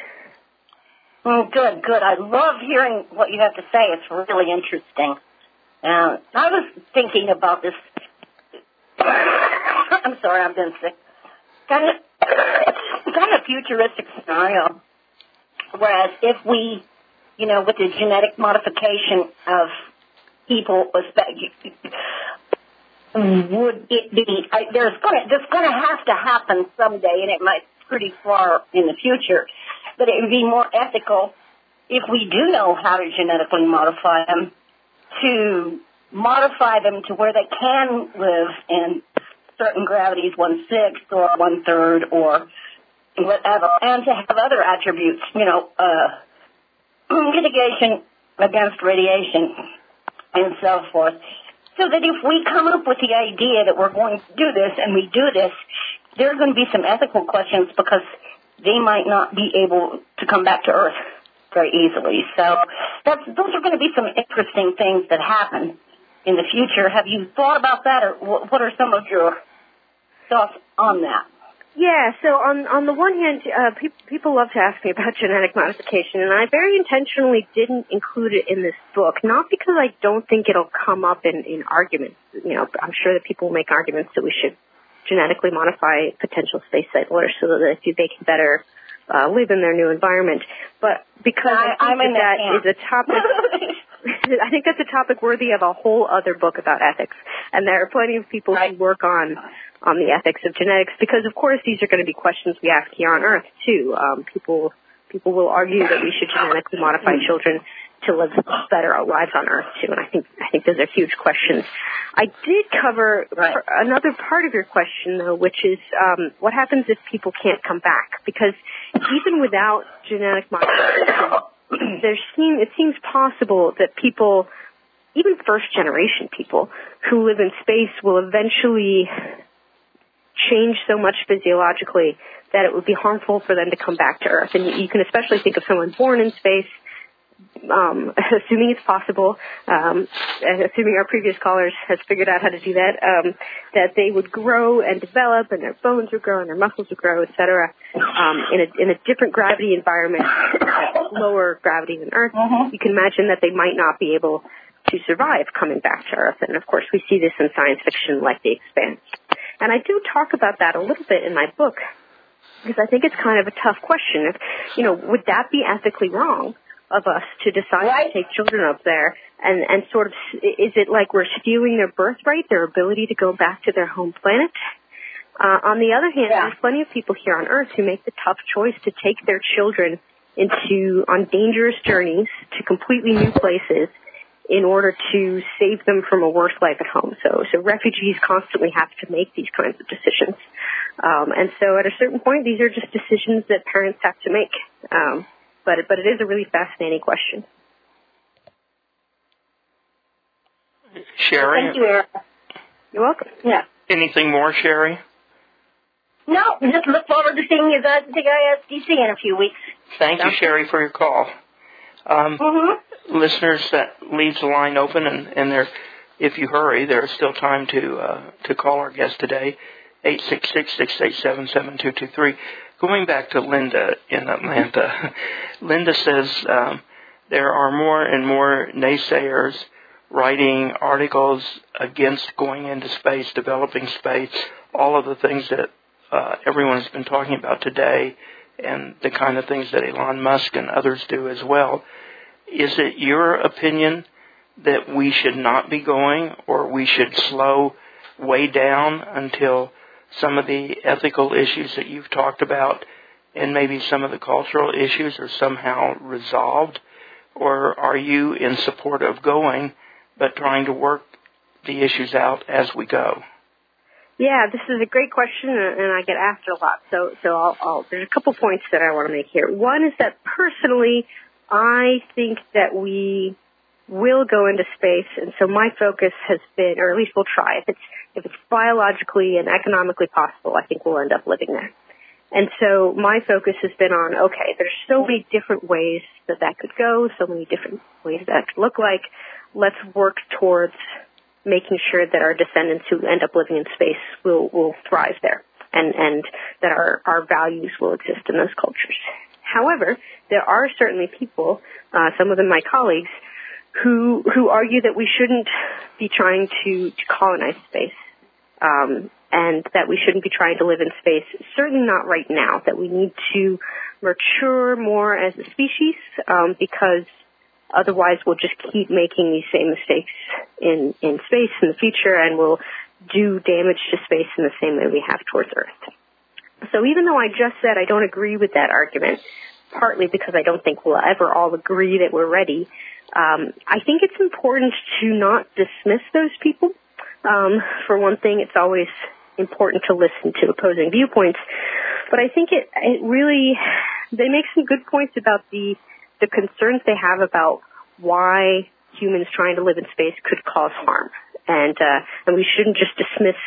Oh, good, good. I love hearing what you have to say. It's really interesting. Uh, I was thinking about this. (coughs) I'm sorry, I've been sick. Kind of, kind of futuristic scenario. Whereas if we, you know, with the genetic modification of people, would it be? I, there's gonna, there's gonna have to happen someday, and it might be pretty far in the future. But it would be more ethical if we do know how to genetically modify them to modify them to where they can live in certain gravities, one sixth or one third or whatever, and to have other attributes, you know, uh, (clears throat) mitigation against radiation and so forth. So that if we come up with the idea that we're going to do this and we do this, there are going to be some ethical questions because they might not be able to come back to Earth very easily. So that's, those are going to be some interesting things that happen in the future. Have you thought about that, or what are some of your thoughts on that? Yeah, so on on the one hand, uh, pe- people love to ask me about (laughs) genetic modification, and I very intentionally didn't include it in this book, not because I don't think it'll come up in in arguments. You know, I'm sure that people will make arguments that we should genetically modify potential space settlers so that they can better uh, live in their new environment. But because I, I, think that that is a topic (laughs) (laughs) I think that's a topic worthy of a whole other book about ethics. And there are plenty of people Right. who work on on the ethics of genetics because, of course, these are going to be questions we ask here on Earth too. Um, people people will argue that we should genetically modify children to live better lives on Earth too. And I think I think those are huge questions. I did cover Right. another part of your question though, which is um, what happens if people can't come back? Because even without genetic modification, there seem it seems possible that people, even first generation people who live in space, will eventually change so much physiologically that it would be harmful for them to come back to Earth. And you, can especially think of someone born in space, um, (laughs) assuming it's possible, um, and assuming our previous callers has figured out how to do that, um, that they would grow and develop, and their bones would grow, and their muscles would grow, etc., um, in a in a different gravity environment, lower gravity than Earth. Mhm. You can imagine that they might not be able to survive coming back to Earth, and of course, we see this in science fiction like The Expanse. And I do talk about that a little bit in my book because I think it's kind of a tough question. If, you know, would that be ethically wrong of us to decide Right. to take children up there and and sort of is it like we're stealing their birthright, their ability to go back to their home planet? Uh, on the other hand, Yeah. there's plenty of people here on Earth who make the tough choice to take their children into on dangerous journeys to completely new places in order to save them from a worse life at home. So, so refugees constantly have to make these kinds of decisions. Um, and so at a certain point, these are just decisions that parents have to make. Um, but, but it is a really fascinating question. Sherry, Thank you, Erika. You're welcome. Yeah. anything more, Sherry? No, just look forward to seeing you guys at the ISDC in a few weeks. Thank you, Sherry, for your call. Um, Mm-hmm. Listeners, that leaves the line open, and, and there, if you hurry, there's still time to uh, to call our guest today, eight six six six eight seven seven two two three. Going back to Linda in Atlanta, (laughs) Linda says um, there are more and more naysayers writing articles against going into space, developing space, all of the things that uh, everyone has been talking about today, and the kind of things that Elon Musk and others do as well. Is it your opinion that we should not be going, or we should slow way down until some of the ethical issues that you've talked about and maybe some of the cultural issues are somehow resolved? Or are you in support of going but trying to work the issues out as we go? Yeah, this is a great question, and I get asked a lot. So, so I'll, I'll, there's a couple points that I want to make here. One is that personally, I think that we will go into space, and so my focus has been, or at least we'll try. If it's if it's biologically and economically possible, I think we'll end up living there. And so my focus has been on, okay, there's so many different ways that that could go, so many different ways that could look like. Let's work towards making sure that our descendants who end up living in space will, will thrive there and, and that our, our values will exist in those cultures. However, there are certainly people, uh, some of them my colleagues, who, who argue that we shouldn't be trying to, to colonize space. Um, and that we shouldn't be trying to live in space. Certainly not right now. That we need to mature more as a species um, because otherwise we'll just keep making these same mistakes in in space in the future, and we'll do damage to space in the same way we have towards Earth. So even though I just said I don't agree with that argument, partly because I don't think we'll ever all agree that we're ready, um, I think it's important to not dismiss those people. Um, for one thing, it's always important to listen to opposing viewpoints. But I think it it really they make some good points about the the concerns they have about why humans trying to live in space could cause harm, and uh, and we shouldn't just dismiss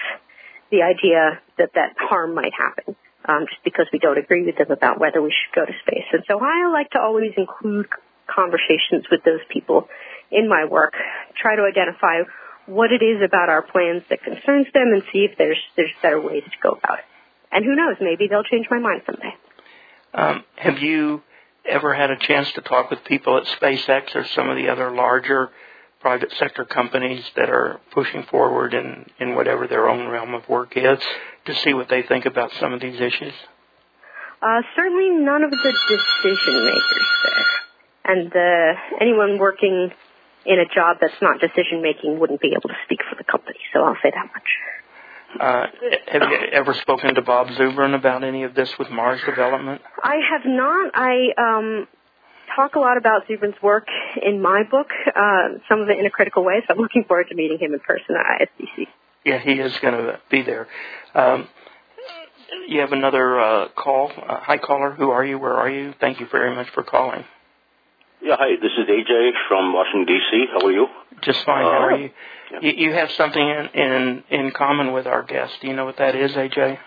the idea that that harm might happen um, just because we don't agree with them about whether we should go to space. And so I like to always include conversations with those people in my work, try to identify what it is about our plans that concerns them and see if there's there's better ways to go about it. And who knows, maybe they'll change my mind someday. Um, have you ever had a chance to talk with people at SpaceX or some of the other larger private sector companies that are pushing forward in, in whatever their own realm of work is to see what they think about some of these issues? Uh, certainly none of the decision makers there. And uh, anyone working in a job that's not decision making wouldn't be able to speak for the company. So I'll say that much. Uh, have you ever spoken to Bob Zubrin about any of this with Mars development? I have not. I um, talk a lot about Zubrin's work in my book, uh, some of it in a critical way. So I'm looking forward to meeting him in person at ISDC. Yeah, he is going to be there. Um, you have another uh, call. Uh, hi, caller. Who are you? Where are you? Thank you very much for calling. Yeah, hi. This is AJ from Washington D.C. How are you? Just fine. How are you? Yeah. You, you have something in, in in common with our guest. Do you know what that is, AJ?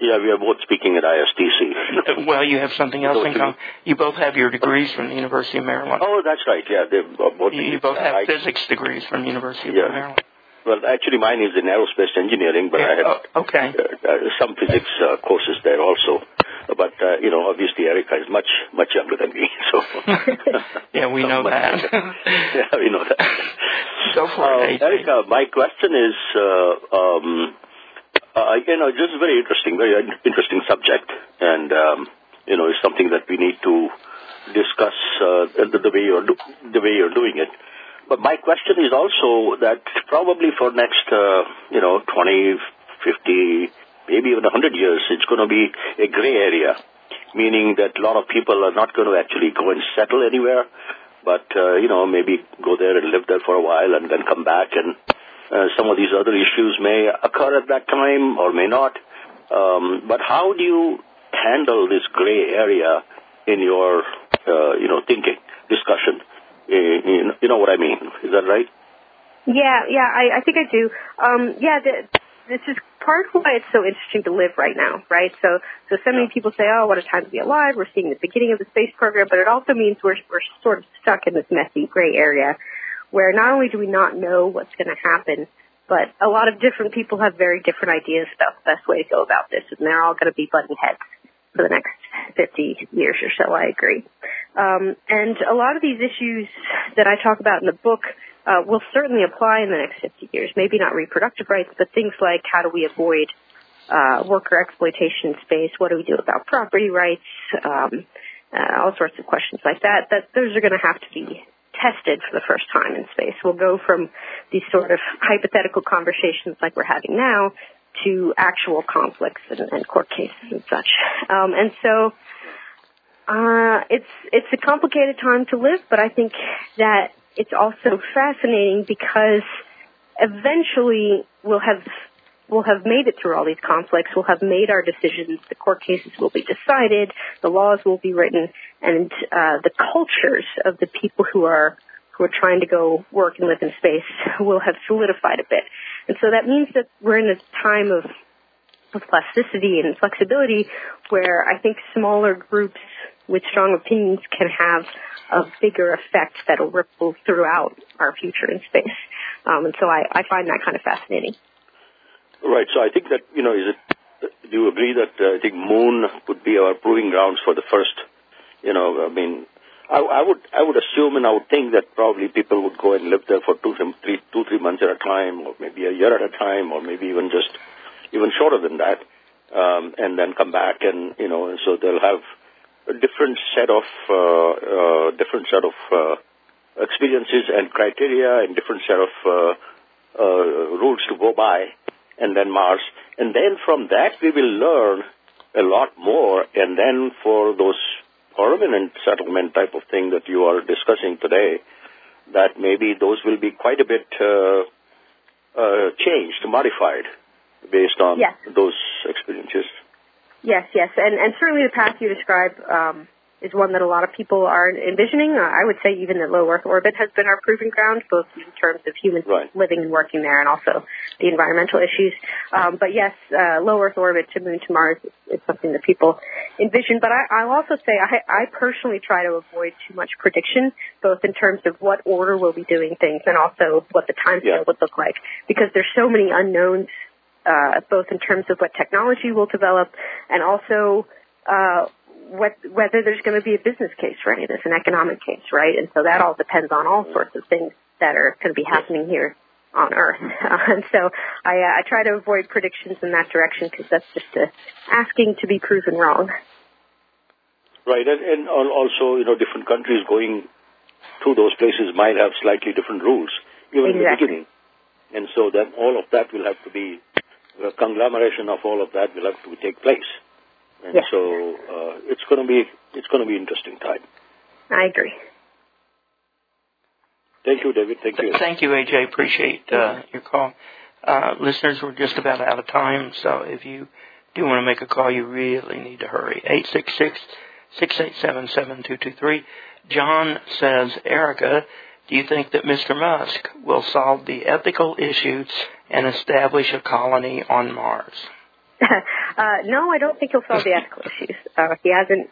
Yeah, we are both speaking at ISDC. (laughs) well, you have something else in common. You both have your degrees from the University of Maryland. oh, that's right. Yeah, they both. You, you both have I- physics degrees from the University of Yeah. Maryland. Well, actually, mine is in aerospace engineering, but I Yeah, had oh, okay. uh, uh, some physics uh, courses there also. But uh, you know, obviously, Erika is much much younger than me, (laughs) so. (laughs) Yeah, we know that. yeah, we know that. Go for Uh, it, Erika, my question is, uh, um, uh, you know, just very interesting, very interesting subject, and um, you know, it's something that we need to discuss uh, the, the way you're the way you're doing it. But my question is also that probably for next, uh, you know, 20, 50, maybe even 100 years, it's going to be a gray area, meaning that a lot of people are not going to actually go and settle anywhere, but, uh, you know, maybe go there and live there for a while and then come back and some of these other issues may occur at that time or may not. Um, but how do you handle this gray area in your, uh, you know, thinking, discussion? Uh, You know what I mean? Is that right? Yeah, yeah, I, I think I do. Um, yeah, the, this is part of why it's so interesting to live right now, right? So, so so many people say, "Oh, what a time to be alive!" We're seeing the beginning of the space program, but it also means we're we're sort of stuck in this messy gray area, where not only do we not know what's going to happen, but a lot of different people have very different ideas about the best way to go about this, and they're all going to be butting heads for the next 50 years or so. I agree. Um, and a lot of these issues that I talk about in the book uh, will certainly apply in the next 50 years. Maybe not reproductive rights, but things like how do we avoid uh, worker exploitation space? What do we do about property rights? Um, uh, all sorts of questions like that. That those are going to have to be tested for the first time in space. We'll go from these sort of hypothetical conversations like we're having now to actual conflicts and, and court cases and such. Um, and so uh, it's it's a complicated time to live, but I think that it's also fascinating because eventually we'll have we'll have made it through all these conflicts. We'll have made our decisions. The court cases will be decided. The laws will be written, and uh, the cultures of the people who are who are trying to go work and live in space will have solidified a bit. And so that means that we're in a time of of plasticity and flexibility where I think smaller groups with strong opinions can have a bigger effect that'll ripple throughout our future in space. Um, and so I, I find that kind of fascinating. Right. So I think that, you know, is it, do you agree that uh, I think moon would be our proving grounds for the first, you know, I mean, I, I would, I would assume and I would think that probably people would go and live there for two, three, two, three months at a time or maybe a year at a time or maybe even just, even shorter than that. Um, and then come back and, you know, so they'll have a different set of, uh, uh, different set of, uh, experiences and criteria and different set of, uh, uh, rules to go by and then Mars. And then from that we will learn a lot more. And then for those permanent settlement type of thing that you are discussing today, that maybe those will be quite a bit uh, uh, changed, modified based on yes. those experiences. Yes, yes, and and certainly the path you describe um, is one that a lot of people are envisioning. I would say even that low Earth orbit has been our proving ground, both in terms of humans right. living and working there, and also the environmental issues. Um, but yes, uh, low Earth orbit to Moon to Mars is, is something that people envision. But I, I'll also say I, I personally try to avoid too much prediction, both in terms of what order we'll be doing things and also what the time scale Yeah. would look like, because there's so many unknowns. Uh, both in terms of what technology will develop and also uh, what, whether there's going to be a business case for any of this, an economic case, right? And so that all depends on all sorts of things that are going to be happening here on Earth. Uh, (laughs) and so I, uh, I try to avoid predictions in that direction because that's just uh, asking to be proven wrong. Right, and, and also, you know, different countries going to those places might have slightly different rules, even in the beginning. And so then all of that will have to be, the conglomeration of all of that will have to take place. And Yes. so uh, it's going to be it's going to be interesting time. I agree. Thank you, David. Thank you. Thank you, AJ. Appreciate uh, your call. Uh, listeners, we're just about out of time, so if you do want to make a call, you really need to hurry. 866-687-7223. John says, Erika, do you think that Mr. Musk will solve the ethical issues and establish a colony on Mars? (laughs) uh, no, I don't think he'll solve the ethical (laughs) issues. Uh, he hasn't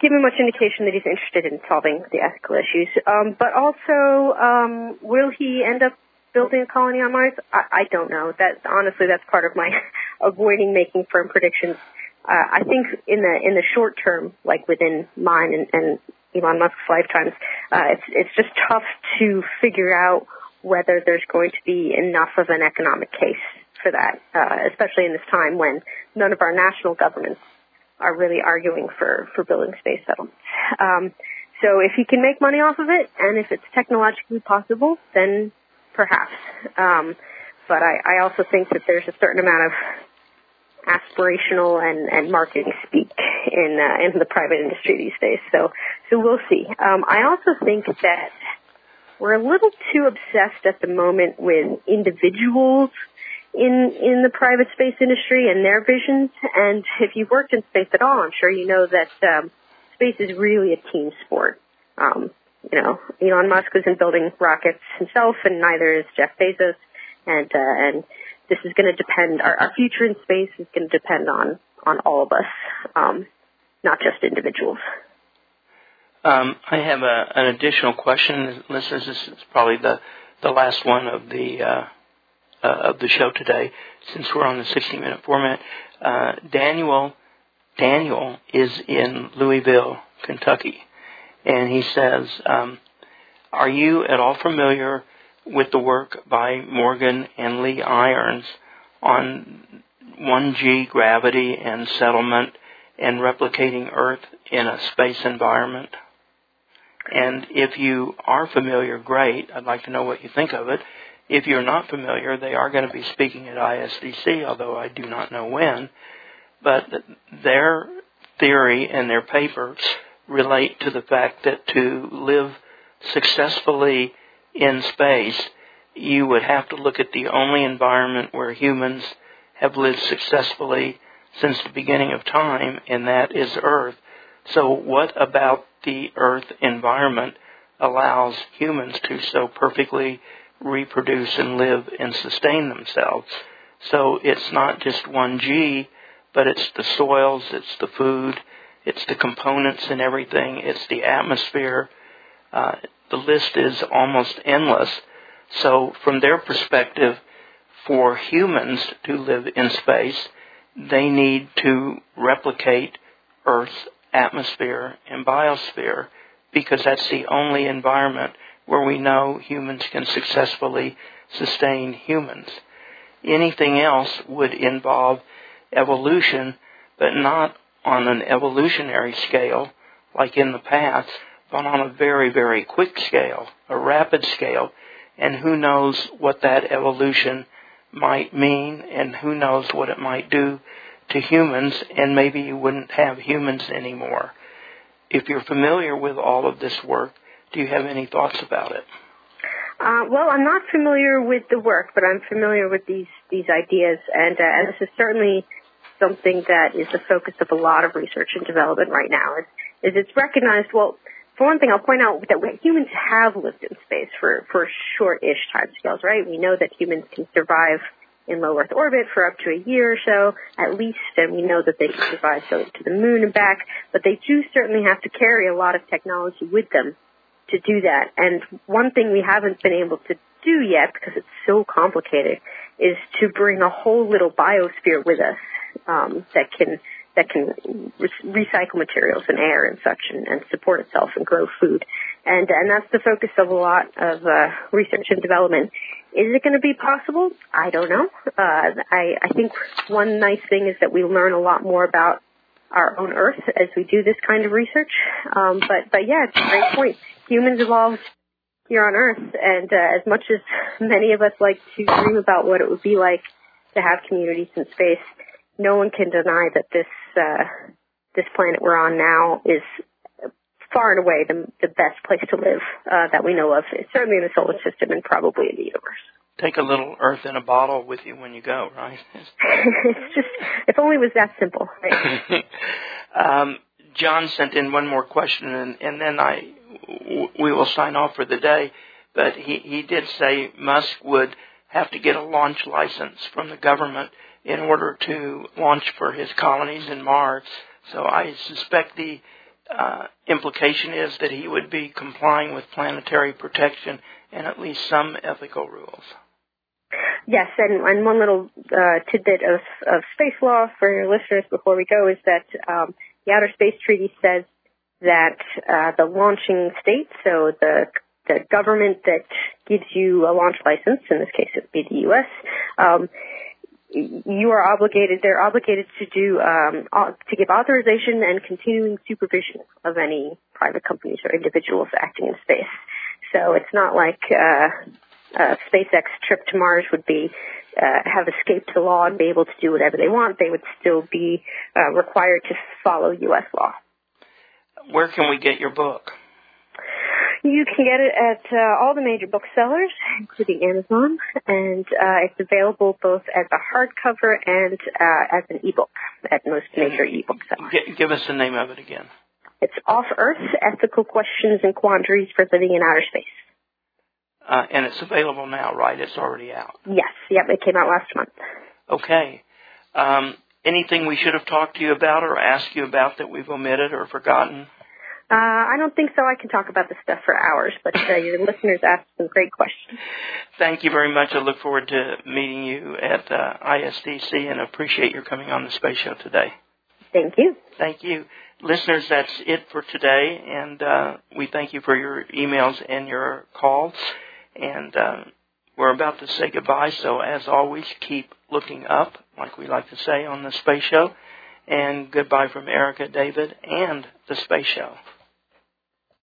given much indication that he's interested in solving the ethical issues. Um, but also, um, will he end up building a colony on Mars? I, I don't know. That honestly, that's part of my (laughs) avoiding making firm predictions. Uh, I think in the in the short term, like within mine and, and Elon Musk's lifetimes, uh, it's it's just tough to figure out whether there's going to be enough of an economic case for that, uh, especially in this time when none of our national governments are really arguing for, for building space settlements. Um, so if he can make money off of it, and if it's technologically possible, then perhaps. Um, but I, I also think that there's a certain amount of aspirational and, and marketing speak in uh, in the private industry these days. So so we'll see. Um, I also think that we're a little too obsessed at the moment with individuals in in the private space industry and their visions. And if you've worked in space at all, I'm sure you know that um, space is really a team sport. Um, you know, Elon Musk isn't building rockets himself, and neither is Jeff Bezos. And uh, and this is going to depend. Our, our future in space is going to depend on on all of us, um, not just individuals. Um, I have a, an additional question, listeners. This is probably the the last one of the uh, of the show today, since we're on the 60 minute format. Uh, Daniel Daniel is in Louisville, Kentucky, and he says, um, "Are you at all familiar with the work by Morgan and Lee Irons on 1G gravity and settlement and replicating Earth in a space environment?" And if you are familiar, great. I'd like to know what you think of it. If you're not familiar, they are going to be speaking at ISDC, although I do not know when. But their theory and their papers relate to the fact that to live successfully in space, you would have to look at the only environment where humans have lived successfully since the beginning of time, and that is Earth. So what about the Earth environment allows humans to so perfectly reproduce and live and sustain themselves? So it's not just 1G, but it's the soils, it's the food, it's the components and everything, it's the atmosphere. Uh, the list is almost endless. So from their perspective, for humans to live in space, they need to replicate Earth's atmosphere and biosphere because that's the only environment where we know humans can successfully sustain humans. Anything else would involve evolution, but not on an evolutionary scale like in the past, but on a very, very quick scale, a rapid scale. And who knows what that evolution might mean and who knows what it might do to humans and maybe you wouldn't have humans anymore. If you're familiar with all of this work, do you have any thoughts about it? Uh, well, I'm not familiar with the work, but I'm familiar with these these ideas, and, uh, and this is certainly something that is the focus of a lot of research and development right now. Is, is it's recognized. Well, for one thing, I'll point out that humans have lived in space for for short-ish timescales, right? We know that humans can survive in low Earth orbit for up to a year or so, at least, and we know that they can survive so to the moon and back, but they do certainly have to carry a lot of technology with them to do that. And one thing we haven't been able to do yet, because it's so complicated, is to bring a whole little biosphere with us um, that can that can re- recycle materials and air and such and, and, support itself and grow food. And and that's the focus of a lot of uh, research and development. Is it going to be possible? I don't know. Uh, I, I think one nice thing is that we learn a lot more about our own Earth as we do this kind of research. Um, but but yeah, it's a great point. Humans evolved here on Earth, and uh, as much as (laughs) many of us like to dream about what it would be like to have communities in space, no one can deny that this uh, this planet we're on now is far and away the, the best place to live uh, that we know of, certainly in the solar system and probably in the universe. Take a little Earth in a bottle with you when you go, right? (laughs) (laughs) it's just, if only it was that simple. Right? um, John sent in one more question, and, and then I we will sign off for the day. But he, he did say Musk would have to get a launch license from the government in order to launch for his colonies in Mars. So I suspect the uh, implication is that he would be complying with planetary protection and at least some ethical rules. Yes, and, and one little uh, tidbit of, of space law for your listeners before we go is that um, the Outer Space Treaty says that uh, the launching state, so the the government that gives you a launch license, in this case it would be the U.S., um, you are obligated, they're obligated to do, um, to give authorization and continuing supervision of any private companies or individuals acting in space. So it's not like, uh, a SpaceX trip to Mars would be, uh, have escaped the law and be able to do whatever they want. They would still be, uh, required to follow U.S. law. Where can we get your book? You can get it at uh, all the major booksellers, including Amazon, and uh, it's available both as a hardcover and uh, as an ebook at most major ebook sellers. G- give us the name of it again. It's Off Earth: Ethical Questions and Quandaries for Living in Outer Space. Uh, and it's available now, right? It's already out. Yes. Yep. It came out last month. Okay. Um, anything we should have talked to you about or asked you about that we've omitted or forgotten? Uh, I don't think so. I can talk about this stuff for hours, but uh, your (laughs) listeners asked some great questions. Thank you very much. I look forward to meeting you at uh, ISDC and appreciate your coming on the Space Show today. Thank you. Thank you. Listeners, that's it for today, and uh, we thank you for your emails and your calls. And uh, we're about to say goodbye, so as always, keep looking up, like we like to say on the Space Show. And goodbye from Erika, David, and the Space Show.